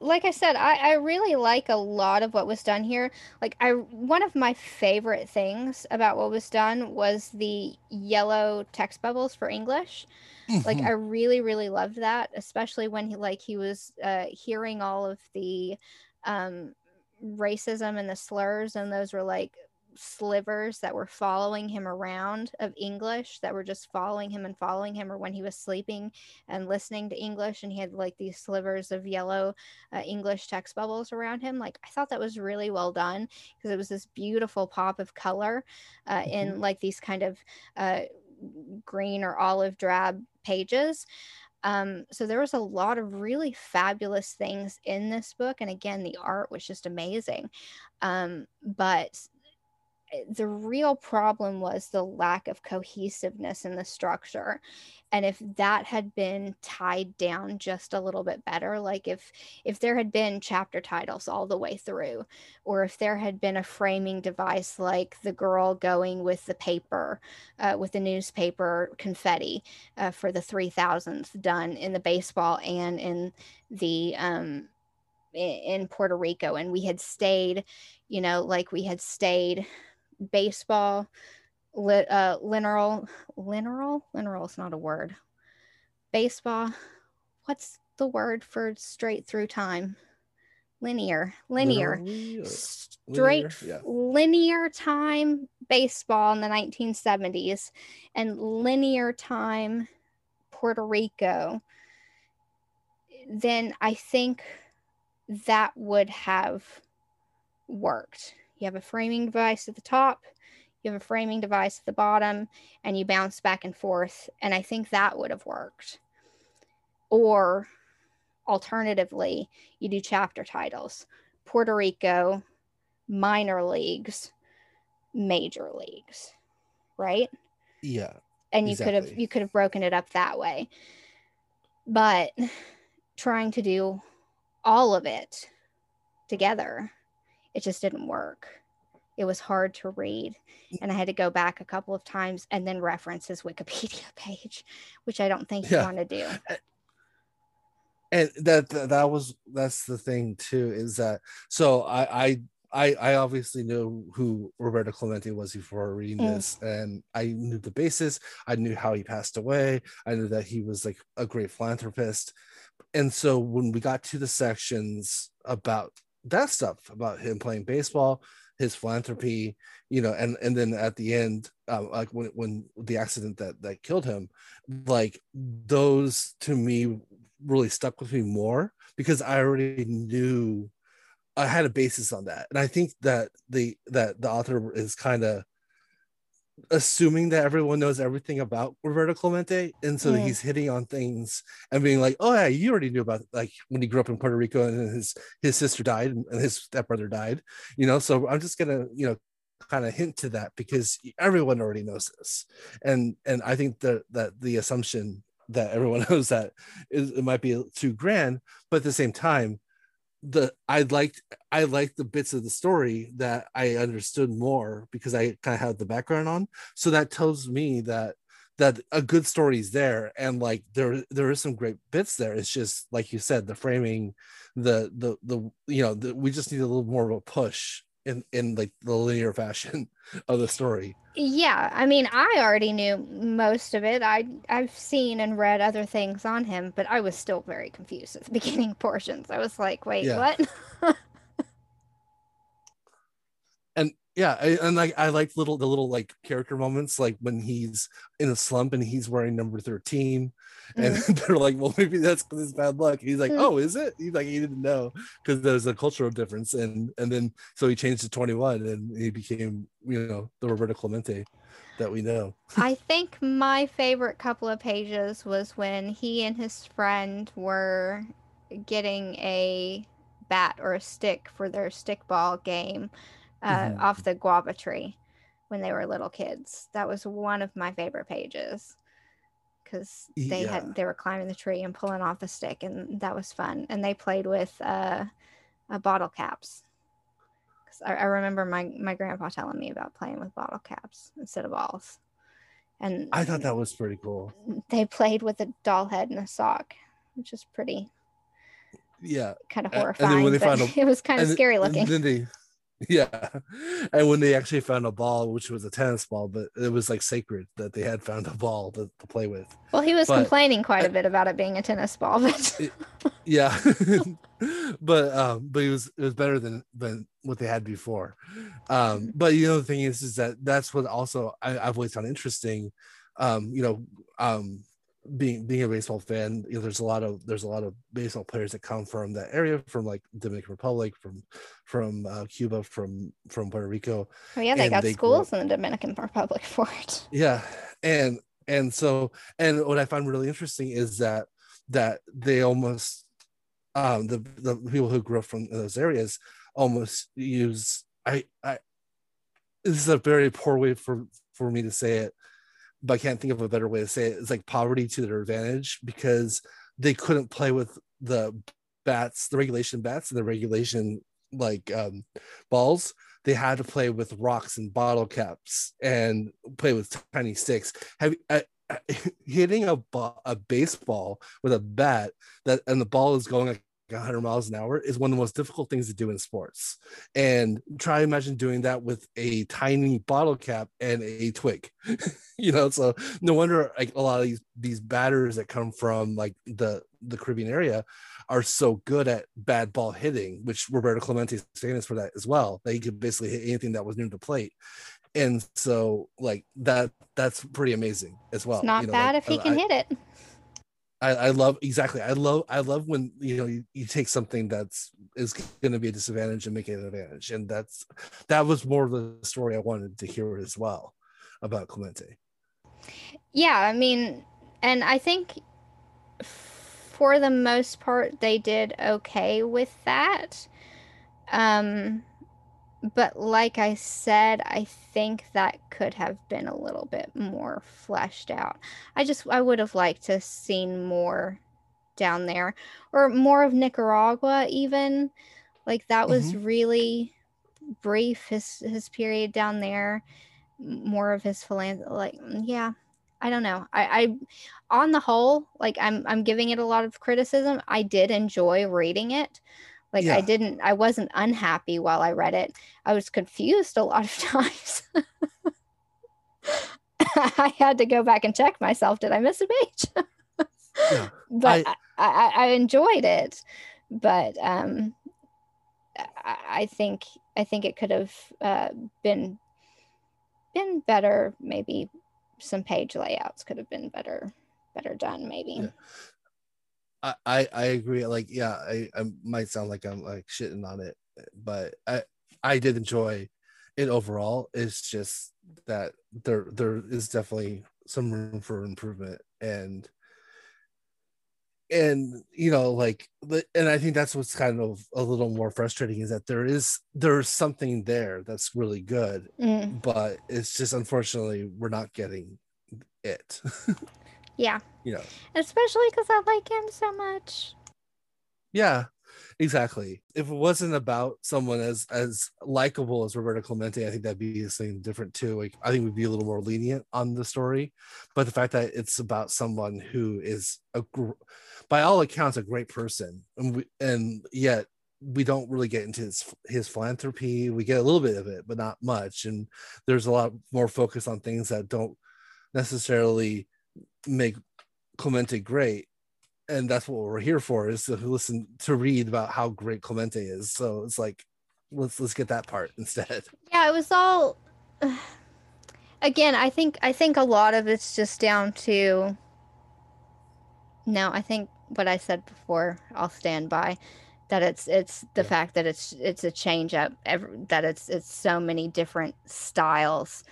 like I said, I, I really like a lot of what was done here. Like I one of my favorite things about what was done was the yellow text bubbles for English. Mm-hmm. Like I really, really loved that, especially when he like he was uh, hearing all of the um, racism and the slurs, and those were like slivers that were following him around of English that were just following him and following him, or when he was sleeping and listening to English, and he had like these slivers of yellow uh, English text bubbles around him. Like I thought that was really well done because it was this beautiful pop of color uh, mm-hmm. in like these kind of uh, green or olive drab pages. Um, so there was a lot of really fabulous things in this book. And again, the art was just amazing. Um, but the real problem was the lack of cohesiveness in the structure. And if that had been tied down just a little bit better like if if there had been chapter titles all the way through or if there had been a framing device like the girl going with the paper uh, with the newspaper confetti uh, for the 3000th done in the baseball and in the um in Puerto Rico and we had stayed you know like we had stayed baseball, li- uh, lineal is not a word. Baseball, what's the word for straight through time? Linear, linear, straight, linear, yeah. linear time baseball in the 1970s and linear time Puerto Rico, then I think that would have worked. You have a framing device at the top, you have a framing device at the bottom, and you bounce back and forth. And I think that would have worked. Or alternatively, you do chapter titles Puerto Rico, minor leagues, major leagues, right? Yeah. And you exactly. could have you could have broken it up that way. But trying to do all of it together it just didn't work. It was hard to read. And I had to go back a couple of times and then reference his Wikipedia page, which I don't think yeah. you want to do. And that, that was that's the thing too, is that so I I I, I obviously knew who Roberto Clemente was before reading mm. this, and I knew the basis. I knew how he passed away. I knew that he was like a great philanthropist. And so when we got to the sections about that stuff about him playing baseball, his philanthropy, you know, and and then at the end, um, like when when the accident that that killed him, like those to me really stuck with me more because I already knew I had a basis on that, and I think that the that the author is kind of assuming that everyone knows everything about Roberto Clemente, and so he's hitting on things and being like, "Oh yeah, you already knew about like when he grew up in Puerto Rico and his his sister died and his stepbrother died," you know. So I'm just gonna you know kind of hint to that because everyone already knows this, and and I think that that the assumption that everyone knows that is it might be too grand, but at the same time, the I liked I liked the bits of the story that I understood more because I kind of had the background on. So that tells me that that a good story is there and like there there is some great bits there. It's just like you said, the framing, the the the you know the, we just need a little more of a push in in like the linear fashion of the story. Yeah i mean i already knew most of it. I i've seen and read other things on him but i was still very confused at the beginning portions. I was like wait yeah. what yeah I, and like i like little the little like character moments like when he's in a slump and he's wearing number 13 and Mhm. they're like well maybe that's it's bad luck he's like Mhm. oh is it he's like he didn't know because there's a cultural difference and and then so he changed to 21 and he became you know the roberto clemente that we know I think my favorite couple of pages was when he and his friend were getting a bat or a stick for their stickball game uh, Mhm. off the guava tree when they were little kids. That was one of my favorite pages because they Yeah. had they were climbing the tree and pulling off the stick, and that was fun. And they played with uh, uh, bottle caps. 'Cause I, I remember my my grandpa telling me about playing with bottle caps instead of balls. And i thought that was pretty cool they played with a doll head and a sock, which is pretty yeah kind of A- and then horrifying. when they found a- it was kind of And scary looking. then they yeah. And when they actually found a ball which was a tennis ball but it was like sacred that they had found a ball to, to play with. Well, he was but- complaining quite a bit about it being a tennis ball, but yeah. But um but it was it was better than than what they had before. Um but you know the thing is is that that's what also I, i've always found interesting. Um you know um being being a baseball fan you know there's a lot of there's a lot of baseball players that come from that area from like dominican republic from from uh, cuba from from puerto rico oh yeah, they and got they schools in the Dominican Republic for it. yeah and and so and what i find really interesting is that that they almost um the the people who grew up from those areas almost use i i this is a very poor way for for me to say it but i can't think of a better way to say it it's like poverty to their advantage because they couldn't play with the bats the regulation bats and the regulation like um balls they had to play with rocks and bottle caps and play with tiny sticks. Have uh, uh, hitting a a baseball with a bat that and the ball is going like 100 miles an hour is one of the most difficult things to do in sports. And try imagine doing that with a tiny bottle cap and a twig. you know, so no wonder like a lot of these these batters that come from like the the Caribbean area are so good at bad ball hitting, which Roberto Clemente is famous for that as well. That he could basically hit anything that was near the plate. And so like that that's pretty amazing as well. it's not you know, bad like, if he can I- hit it. I, I love exactly. I love I love when you know you, you take something that's is going to be a disadvantage and make it an advantage, and that's that was more of the story I wanted to hear as well about Clemente. Yeah, I mean, and I think for the most part they did okay with that. Um but like I said, I think that could have been a little bit more fleshed out. I just I would have liked to seen more down there or more of Nicaragua even. Like that was really brief his his period down there more of his philanthropy like mm, yeah i don't know I, I on the whole like i'm i'm giving it a lot of criticism i did enjoy reading it like i didn't i wasn't unhappy while i read it i was confused a lot of times i had to go back and check myself did i miss a page Yeah, but I- I, I, I enjoyed it but um I, I think I think it could have uh, been been better. Maybe some page layouts could have been better better done. Maybe. Yeah. I, I I agree. Like, yeah, I, I might sound like I'm like shitting on it, but I I did enjoy it overall. It's just that there there is definitely some room for improvement and and you know like the- and i think that's what's kind of a little more frustrating is that there is there's something there that's really good Mm, but it's just unfortunately we're not getting it yeah, you know especially because I like him so much. Yeah, exactly. If it wasn't about someone as as likable as Roberto Clemente, I think that'd be something different too. Like I think we'd be a little more lenient on the story, but the fact that it's about someone who is a, gr- by all accounts, a great person, and we, and yet we don't really get into his his philanthropy. We get a little bit of it, but not much. And there's a lot more focus on things that don't necessarily make Clemente great and that's what we're here for is to listen to read about how great Clemente is. So it's like, let's let's get that part instead. Yeah, it was all. Again, I think I think a lot of it's just down to. No, I think what I said before, I'll stand by. That it's it's the Yeah. fact that it's it's a change up. Every, that it's it's so many different styles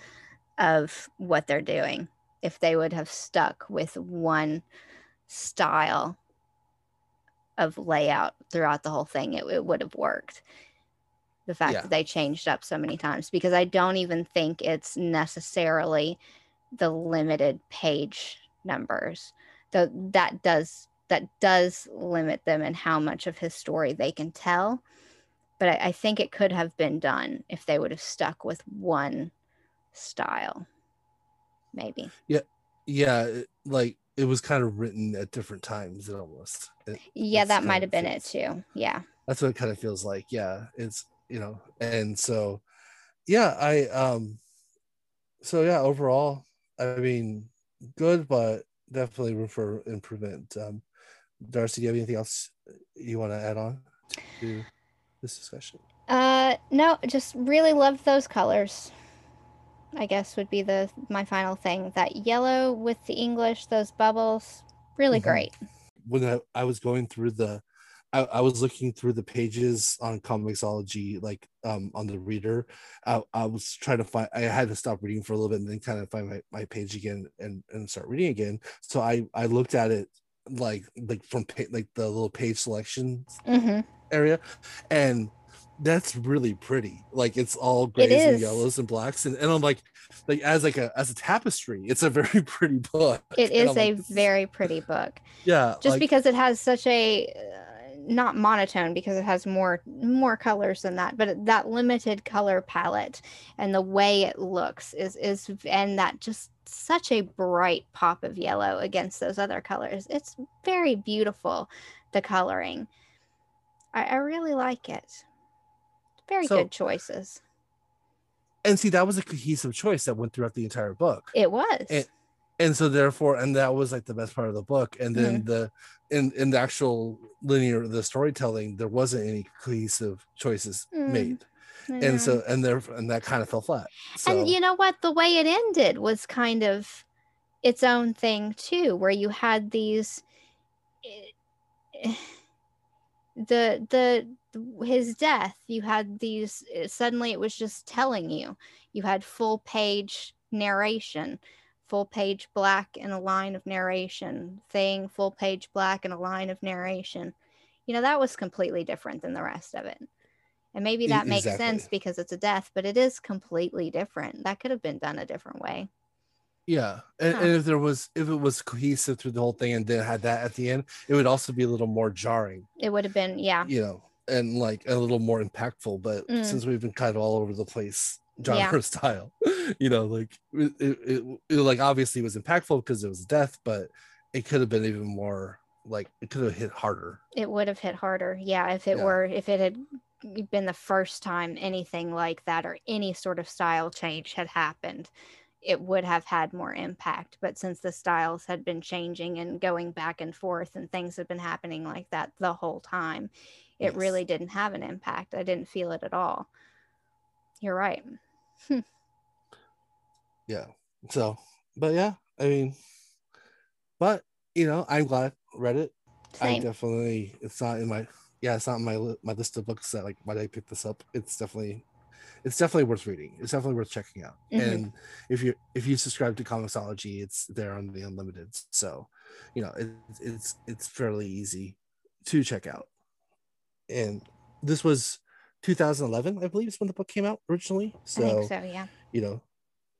of what they're doing. If they would have stuck with one style of layout throughout the whole thing, it, it would have worked. The fact Yeah. that they changed up so many times, because I don't even think it's necessarily the limited page numbers. Though that does that does limit them in how much of his story they can tell. But I, I think it could have been done if they would have stuck with one style. Maybe. Yeah, yeah, like it was kind of written at different times. It almost. It, Yeah, that might have been it too. Yeah. that's what it kind of feels like. Yeah, it's you know, and so yeah, I um, so yeah, overall, I mean, good, but definitely room for improvement. Um, Darcy, do you have anything else you want to add on to this discussion? Uh no, just really love those colors. I guess would be the my final thing. That yellow with the English, those bubbles, really Mhm. great. when I, I was going through the I, I was looking through the pages on comiXology like um on the reader I, I was trying to find i had to stop reading for a little bit and then kind of find my, my page again and and start reading again so i i looked at it like like from pa- like the little page selection hmm area and that's really pretty like it's all grays and yellows and blacks and, and i'm like like as like a as a tapestry it's a very pretty book It And is I'm a like, very pretty book. yeah Just like, because it has such a uh, not monotone because it has more more colors than that, but that limited color palette and the way it looks is is and that just such a bright pop of yellow against those other colors. It's very beautiful, the coloring. I, I really like it. Very So- good choices. and see that was a cohesive choice that went throughout the entire book It was. and- and so therefore and that was like the best part of the book and then Mm-hmm. the in in the actual linear the storytelling there wasn't any cohesive choices Mm, made and so and there and that kind of fell flat so And you know what? The way it ended was kind of its own thing too, where you had these eh, the the his death. You had these eh, suddenly it was just telling you. You had full page narration, full page black and a line of narration, thing full page black and a line of narration. You know that was completely different than the rest of it. And maybe that makes sense because it's a death, but it is completely different. That could have been done a different way. Yeah and, Huh. and if there was if it was cohesive through the whole thing and then had that at the end it would also be a little more jarring It would have been, yeah. you know and like a little more impactful but Mm. since we've been kind of all over the place genre Yeah. style you know like it, it, it- like obviously was impactful because it was death but it could have been even more like it could have hit harder It would have hit harder. Yeah, if it Yeah. were if it had been the first time anything like that or any sort of style change had happened, it would have had more impact. But since the styles had been changing and going back and forth and things had been happening like that the whole time, it Yes. really didn't have an impact. I didn't feel it at all. You're right. Hmm. yeah so but yeah i mean but you know i'm glad I read it i definitely it's not in my yeah it's not in my my list of books that like why did i pick this up it's definitely it's definitely worth reading. It's definitely worth checking out. Mhm. and if you if you subscribe to comiXology it's there on the unlimited. So you know it, it's it's fairly easy to check out. And this was 2011 i believe is when the book came out originally. So so, yeah. you know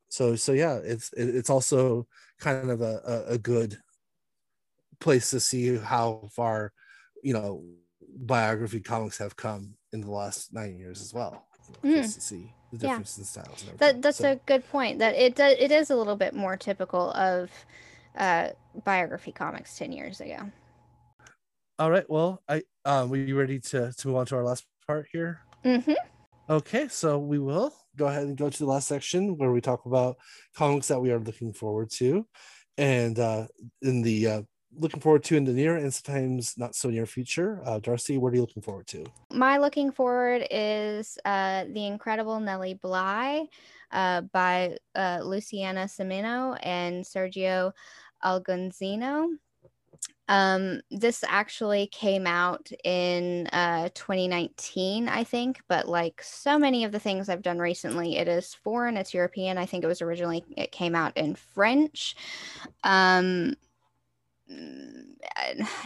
so so yeah it's it, it's also kind of a, a, a good place to see how far you know biography comics have come in the last nine years as well Mm. just to see the Yeah. difference in styles and. That that's So, a good point. That it does it is a little bit more typical of uh biography comics 10 years ago. all right well i um were you ready to to move on to our last part here Mhm. Okay, so we will go ahead and go to the last section where we talk about comics that we are looking forward to. And uh, in the uh, looking forward to in the near and sometimes not so near future. Uh, Darcy, what are you looking forward to? My looking forward is uh, the incredible Nellie Bly uh, by uh, Luciana Cimino and Sergio Algozzino. Um, this actually came out in uh, 2019, I think, but like so many of the things I've done recently, it is foreign, it's European. I think it was originally, it came out in French. Um,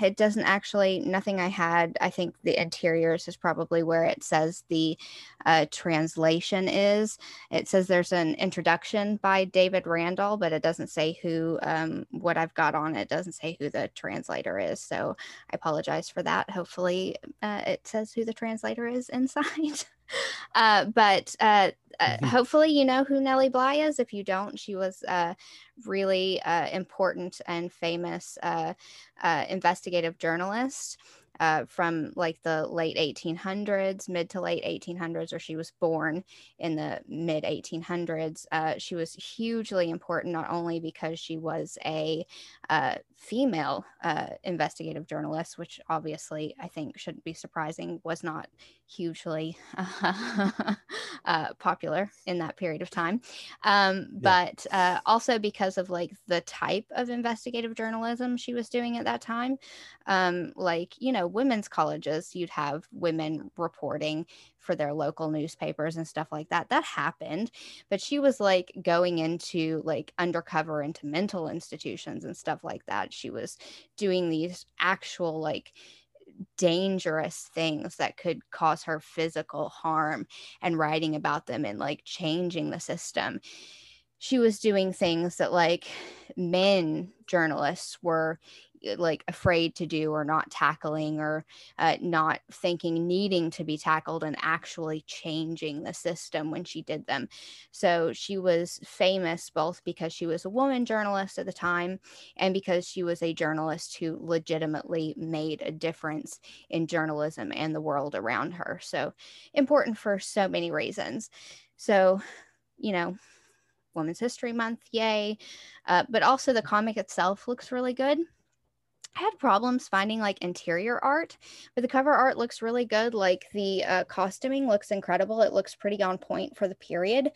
it doesn't actually nothing i had i think the interiors is probably where it says the uh, translation is. It says there's an introduction by david randall but it doesn't say who um, what i've got on it doesn't say who the translator is so i apologize for that. Hopefully uh, it says who the translator is inside uh, but uh, uh, mm-hmm. hopefully you know who Nellie Bly is. If you don't, she was a really uh, important and famous uh, uh, investigative journalist uh, from like the late 1800s, mid to late 1800s, or she was born in the mid 1800s. Uh, she was hugely important, not only because she was a uh, female uh, investigative journalist, which obviously I think shouldn't be surprising, was not hugely uh, popular in that period of time, um, yeah. but uh, also because of like the type of investigative journalism she was doing at that time. Um, like, you know, women's colleges, you'd have women reporting for their local newspapers and stuff like that. That happened, but she was like going into like undercover into mental institutions and stuff like that. She was doing these actual like dangerous things that could cause her physical harm and writing about them and like changing the system she was doing things that like men journalists were like afraid to do or not tackling or uh, not thinking needing to be tackled and actually changing the system when she did them. So she was famous both because she was a woman journalist at the time and because she was a journalist who legitimately made a difference in journalism and the world around her. So important for so many reasons. So, you know, Women's History Month, yay. Uh, but also the comic itself looks really good. I had problems finding like interior art, but the cover art looks really good. Like the uh, costuming looks incredible. It looks pretty on point for the period.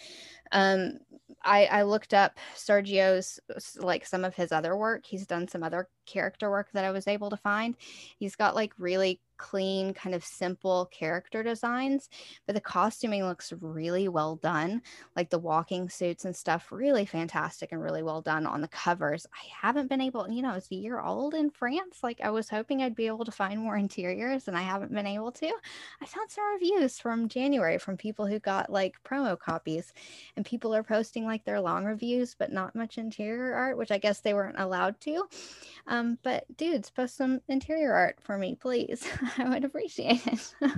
Um, I, I looked up Sergio's like some of his other work. He's done some other character work that I was able to find. He's got like really clean, kind of simple character designs, but the costuming looks really well done. Like the walking suits and stuff, really fantastic and really well done on the covers. I haven't been able, you know, it's a year old in France. Like I was hoping I'd be able to find more interiors and I haven't been able to. I found some reviews from January from people who got like promo copies and people are posting like their long reviews, but not much interior art, which I guess they weren't allowed to. Um, but dudes, post some interior art for me, please. I would appreciate it.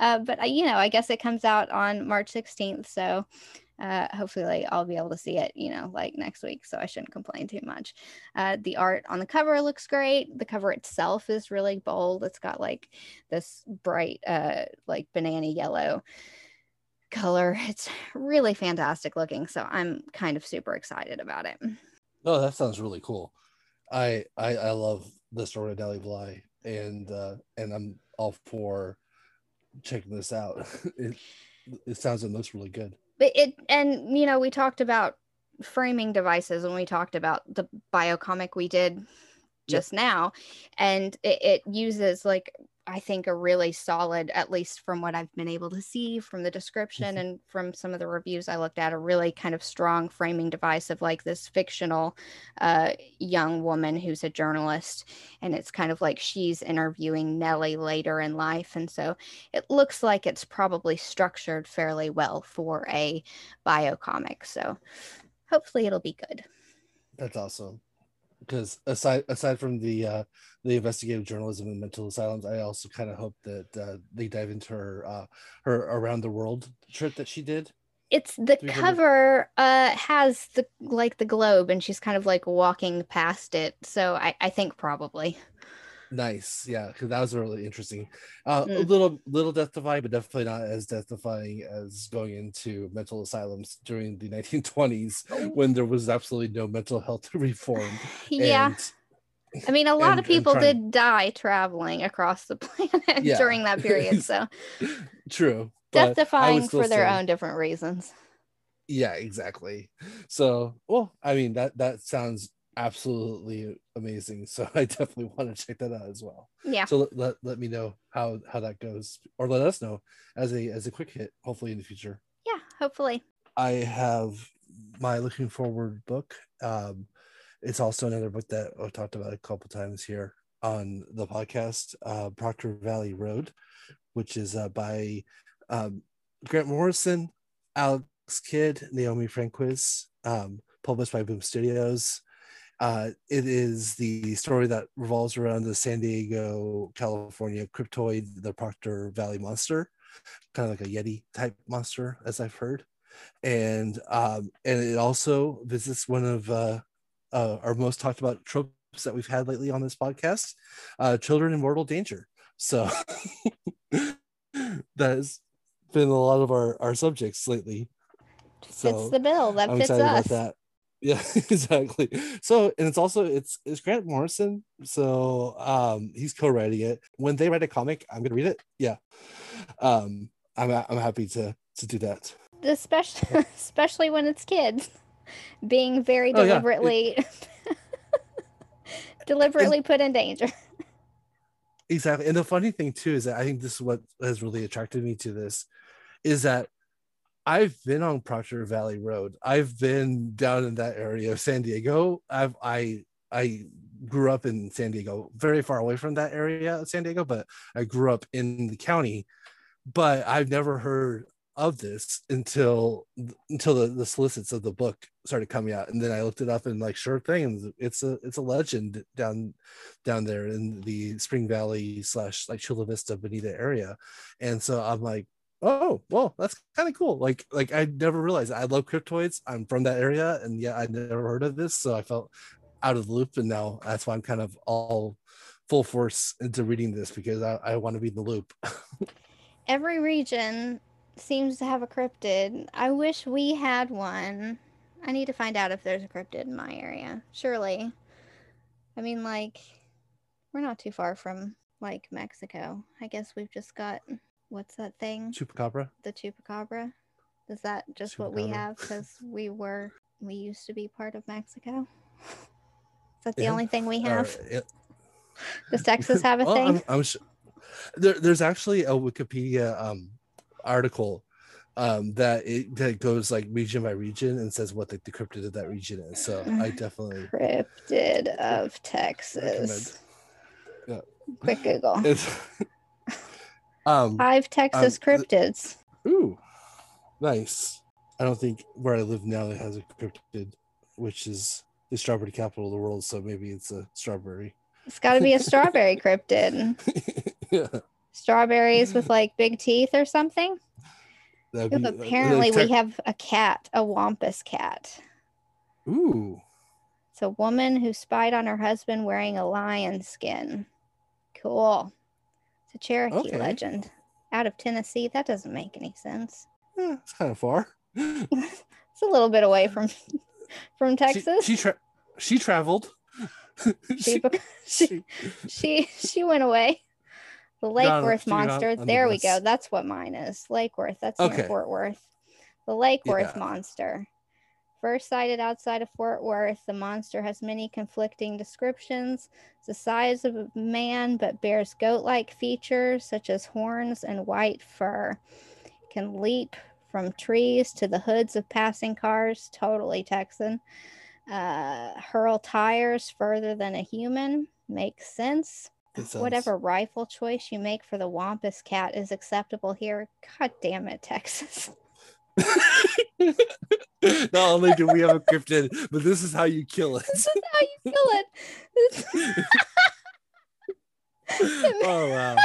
uh, but I, you know, I guess it comes out on March 16th, so uh, hopefully I'll be able to see it, you know, like next week. So I shouldn't complain too much. Uh, the art on the cover looks great. The cover itself is really bold. It's got like this bright, uh, like banana yellow color. It's really fantastic looking. So I'm kind of super excited about it. Oh, that sounds really cool. I I, I love of Nellie Bly, and uh, and I'm all for checking this out. it it sounds and looks really good. But it and you know we talked about framing devices when we talked about the biocomic we did just yep. now, and it, it uses like I think a really solid, at least from what I've been able to see from the description mm-hmm. and from some of the reviews I looked at, a really kind of strong framing device of like this fictional uh, young woman who's a journalist. And it's kind of like she's interviewing Nellie later in life. And so it looks like it's probably structured fairly well for a biocomic. So hopefully it'll be good. That's awesome because aside aside from the uh, the investigative journalism and mental asylums, I also kind of hope that uh, they dive into her uh, her around the world trip that she did. It's the cover uh, has the like the globe, and she's kind of like walking past it. So I, I think probably. Nice, yeah, because that was really interesting. Uh, mm. A little, little death defying, but definitely not as death defying as going into mental asylums during the 1920s when there was absolutely no mental health reform. yeah. And, I mean, a lot And- of people trying- did die traveling across the planet Yeah. during that period. So True. death defying for their own different reasons. Yeah, exactly. So, well, I mean that that sounds absolutely amazing. So I definitely want to check that out as well. Yeah. So let, let, let me know how how that goes, or let us know as a as a quick hit, hopefully in the future. Yeah. Hopefully. I have my looking forward book. Um, it's also another book that I've talked about a couple times here on the podcast, uh, Proctor Valley Road, which is uh, by um, Grant Morrison, Alex Child, Naomi Franquiz, um, published by Boom Studios. Uh, it is the story that revolves around the San Diego, California cryptoid, the Proctor Valley monster, kind of like a Yeti type monster, as I've heard and um and it also visits one of uh, uh our most talked about tropes that we've had lately on this podcast uh children in mortal danger so that has been a lot of our our subjects lately Fits So, the bill. That i'm fits us. about that yeah exactly so and it's also it's it's grant morrison so um he's co-writing it when they write a comic i'm gonna read it yeah um i'm i'm happy to to do that Especially, especially when it's kids being very Oh, yeah. It- deliberately deliberately put in danger. Exactly. And the funny thing too is that I think this is what has really attracted me to this is that I've been on Proctor Valley Road. I've been down in that area of San Diego. I've I I grew up in San Diego, very far away from that area of San Diego, but I grew up in the county. But I've never heard of this until until the, the solicits of the book started coming out and then i looked it up and like sure thing it's a it's a legend down down there in the spring valley slash like chula vista bonita area and so i'm like oh well that's kind of cool like like i never realized i love cryptoids i'm from that area and yeah i never heard of this so i felt out of the loop and now that's why i'm kind of all full force into reading this because i, I want to be in the loop Every region seems to have a cryptid. I wish we had one. I need to find out if there's a cryptid in my area. Surely. I mean, like, we're not too far from like Mexico. I guess we've just got what's that thing? chupacabra The chupacabra. Is that just what we have? Because we were we used to be part of Mexico. Is that the Yeah. only thing we have? it- Does Texas have a Well, thing? I'm, I'm su- there, there's actually a Wikipedia um, article um, that it that goes like region by region and says what the, the cryptid of that region is. So I definitely Cryptid of Texas. Yeah. Quick Google. it's um Five Texas um, cryptids. ooh nice. I don't think where I live now it has a cryptid, which is the strawberry capital of the world. So maybe it's a strawberry. It's got to be a strawberry cryptid. yeah, Strawberries with like big teeth or something. Ooh, be- uh, apparently, we have a cat, a wampus cat. Ooh, It's a woman who spied on her husband wearing a lion skin. Cool. It's a Cherokee Okay. legend out of Tennessee. That doesn't make any sense. eh, it's kind of far. It's a little bit away from from Texas. She tra- she traveled. She, she, she she went away. The Lake. Worth She monster. There we go. That's what mine is. Lake Worth. That's near Fort Worth. The Lake Worth Yeah. monster. First sighted outside of Fort Worth, the monster has many conflicting descriptions. It's the size of a man but bears goat like features such as horns and white fur. Can leap from trees to the hoods of passing cars, totally Texan. Uh, hurl tires further than a human. Makes sense. It Whatever rifle choice you make for the Wampus cat is acceptable here. God damn it, Texas. Not only do we have a cryptid, but this is how you kill it. This is how you kill it. oh wow.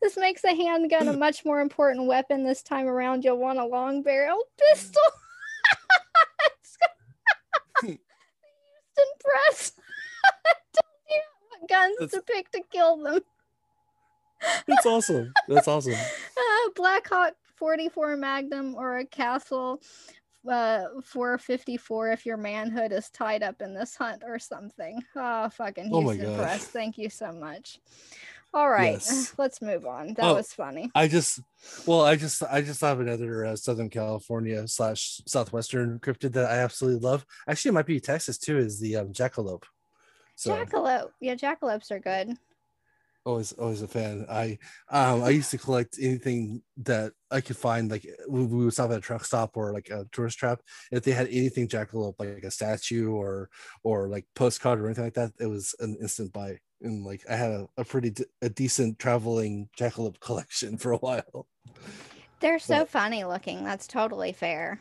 this makes a handgun a much more important weapon this time around. You'll want a long barreled pistol. Houston Press. What guns That's- to pick to kill them. That's awesome. That's awesome. uh, Black Hawk 44 Magnum or a Casull uh 454 if your manhood is tied up in this hunt or something. Oh fucking Oh my. Press. Thank you so much. All right, Yes. let's move on. That Oh, was funny. I just, well, I just, I just have another uh, Southern California slash Southwestern cryptid that I absolutely love. Actually, it might be Texas too. Is the um, jackalope. So Jackalope. Yeah, jackalopes are good. Always, always a fan. I, um, I used to collect anything that I could find. Like we, we would stop at a truck stop or like a tourist trap. If they had anything jackalope, like a statue or or like postcard or anything like that, it was an instant buy. And like I had a, a pretty d- a decent traveling jackalope collection for a while. They're so But- funny looking. That's totally fair.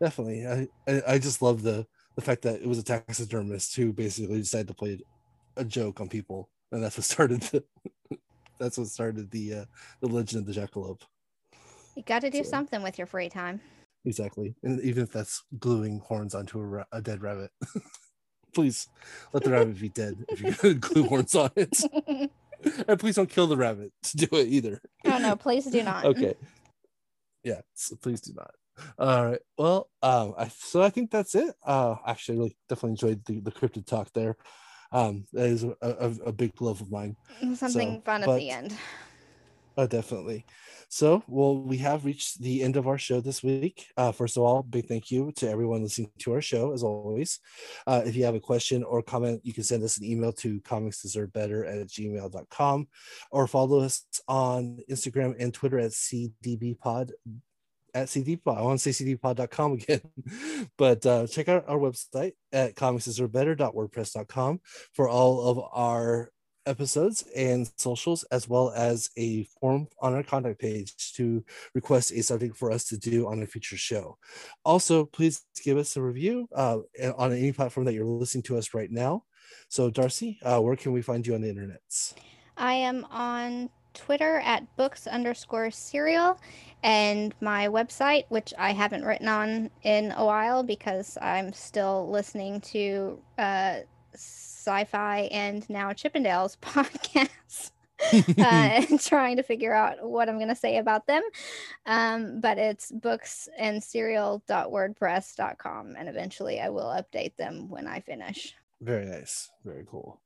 definitely I, I i just love the the fact that it was a taxidermist who basically decided to play a joke on people and that's what started the that's what started the uh the legend of the jackalope. You got to do So- something with your free time. exactly. And even if that's gluing horns onto a, ra- a dead rabbit. Please let the rabbit be dead if you're gonna glue horns on it. And please don't kill the rabbit to do it either. Oh no, please do not. okay. Yeah so please do not. All right. Well um I, so i think that's it. Uh actually I really definitely enjoyed the, the cryptid talk there um that is a, a, a big love of mine. Something So, fun at the end. uh, definitely. So well we have reached the end of our show this week. Uh first of all big thank you to everyone listening to our show as always. Uh if you have a question or comment you can send us an email to comics deserve better at gmail.com or follow us on instagram and twitter at cdbpod at cdpod i want to say cdpod.com again but uh check out our website at comicsdeservebetter.wordpress.com for all of our episodes and socials, as well as a form on our contact page to request a subject for us to do on a future show. Also, please give us a review uh, on any platform that you're listening to us right now. So, Darcy, uh, where can we find you on the internet? I am on Twitter at books underscore serial and my website, which I haven't written on in a while because I'm still listening to uh, sci fi and now Chippendales podcasts. uh, and trying to figure out what I'm going to say about them. Um, but it's books and serial.wordpress.com. And eventually I will update them when I finish. Very nice. Very cool.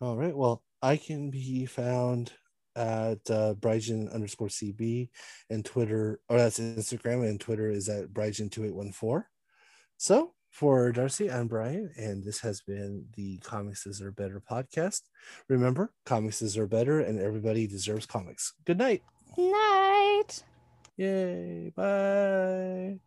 All right. Well, I can be found at uh, Brygen underscore CB and Twitter, or that's Instagram, and Twitter is at Brygen2814. So for Darcy, I'm Brian, and this has been the Comics Deserve Better podcast. Remember, comics is are better, and everybody deserves comics. Good night. Night. Yay. Bye.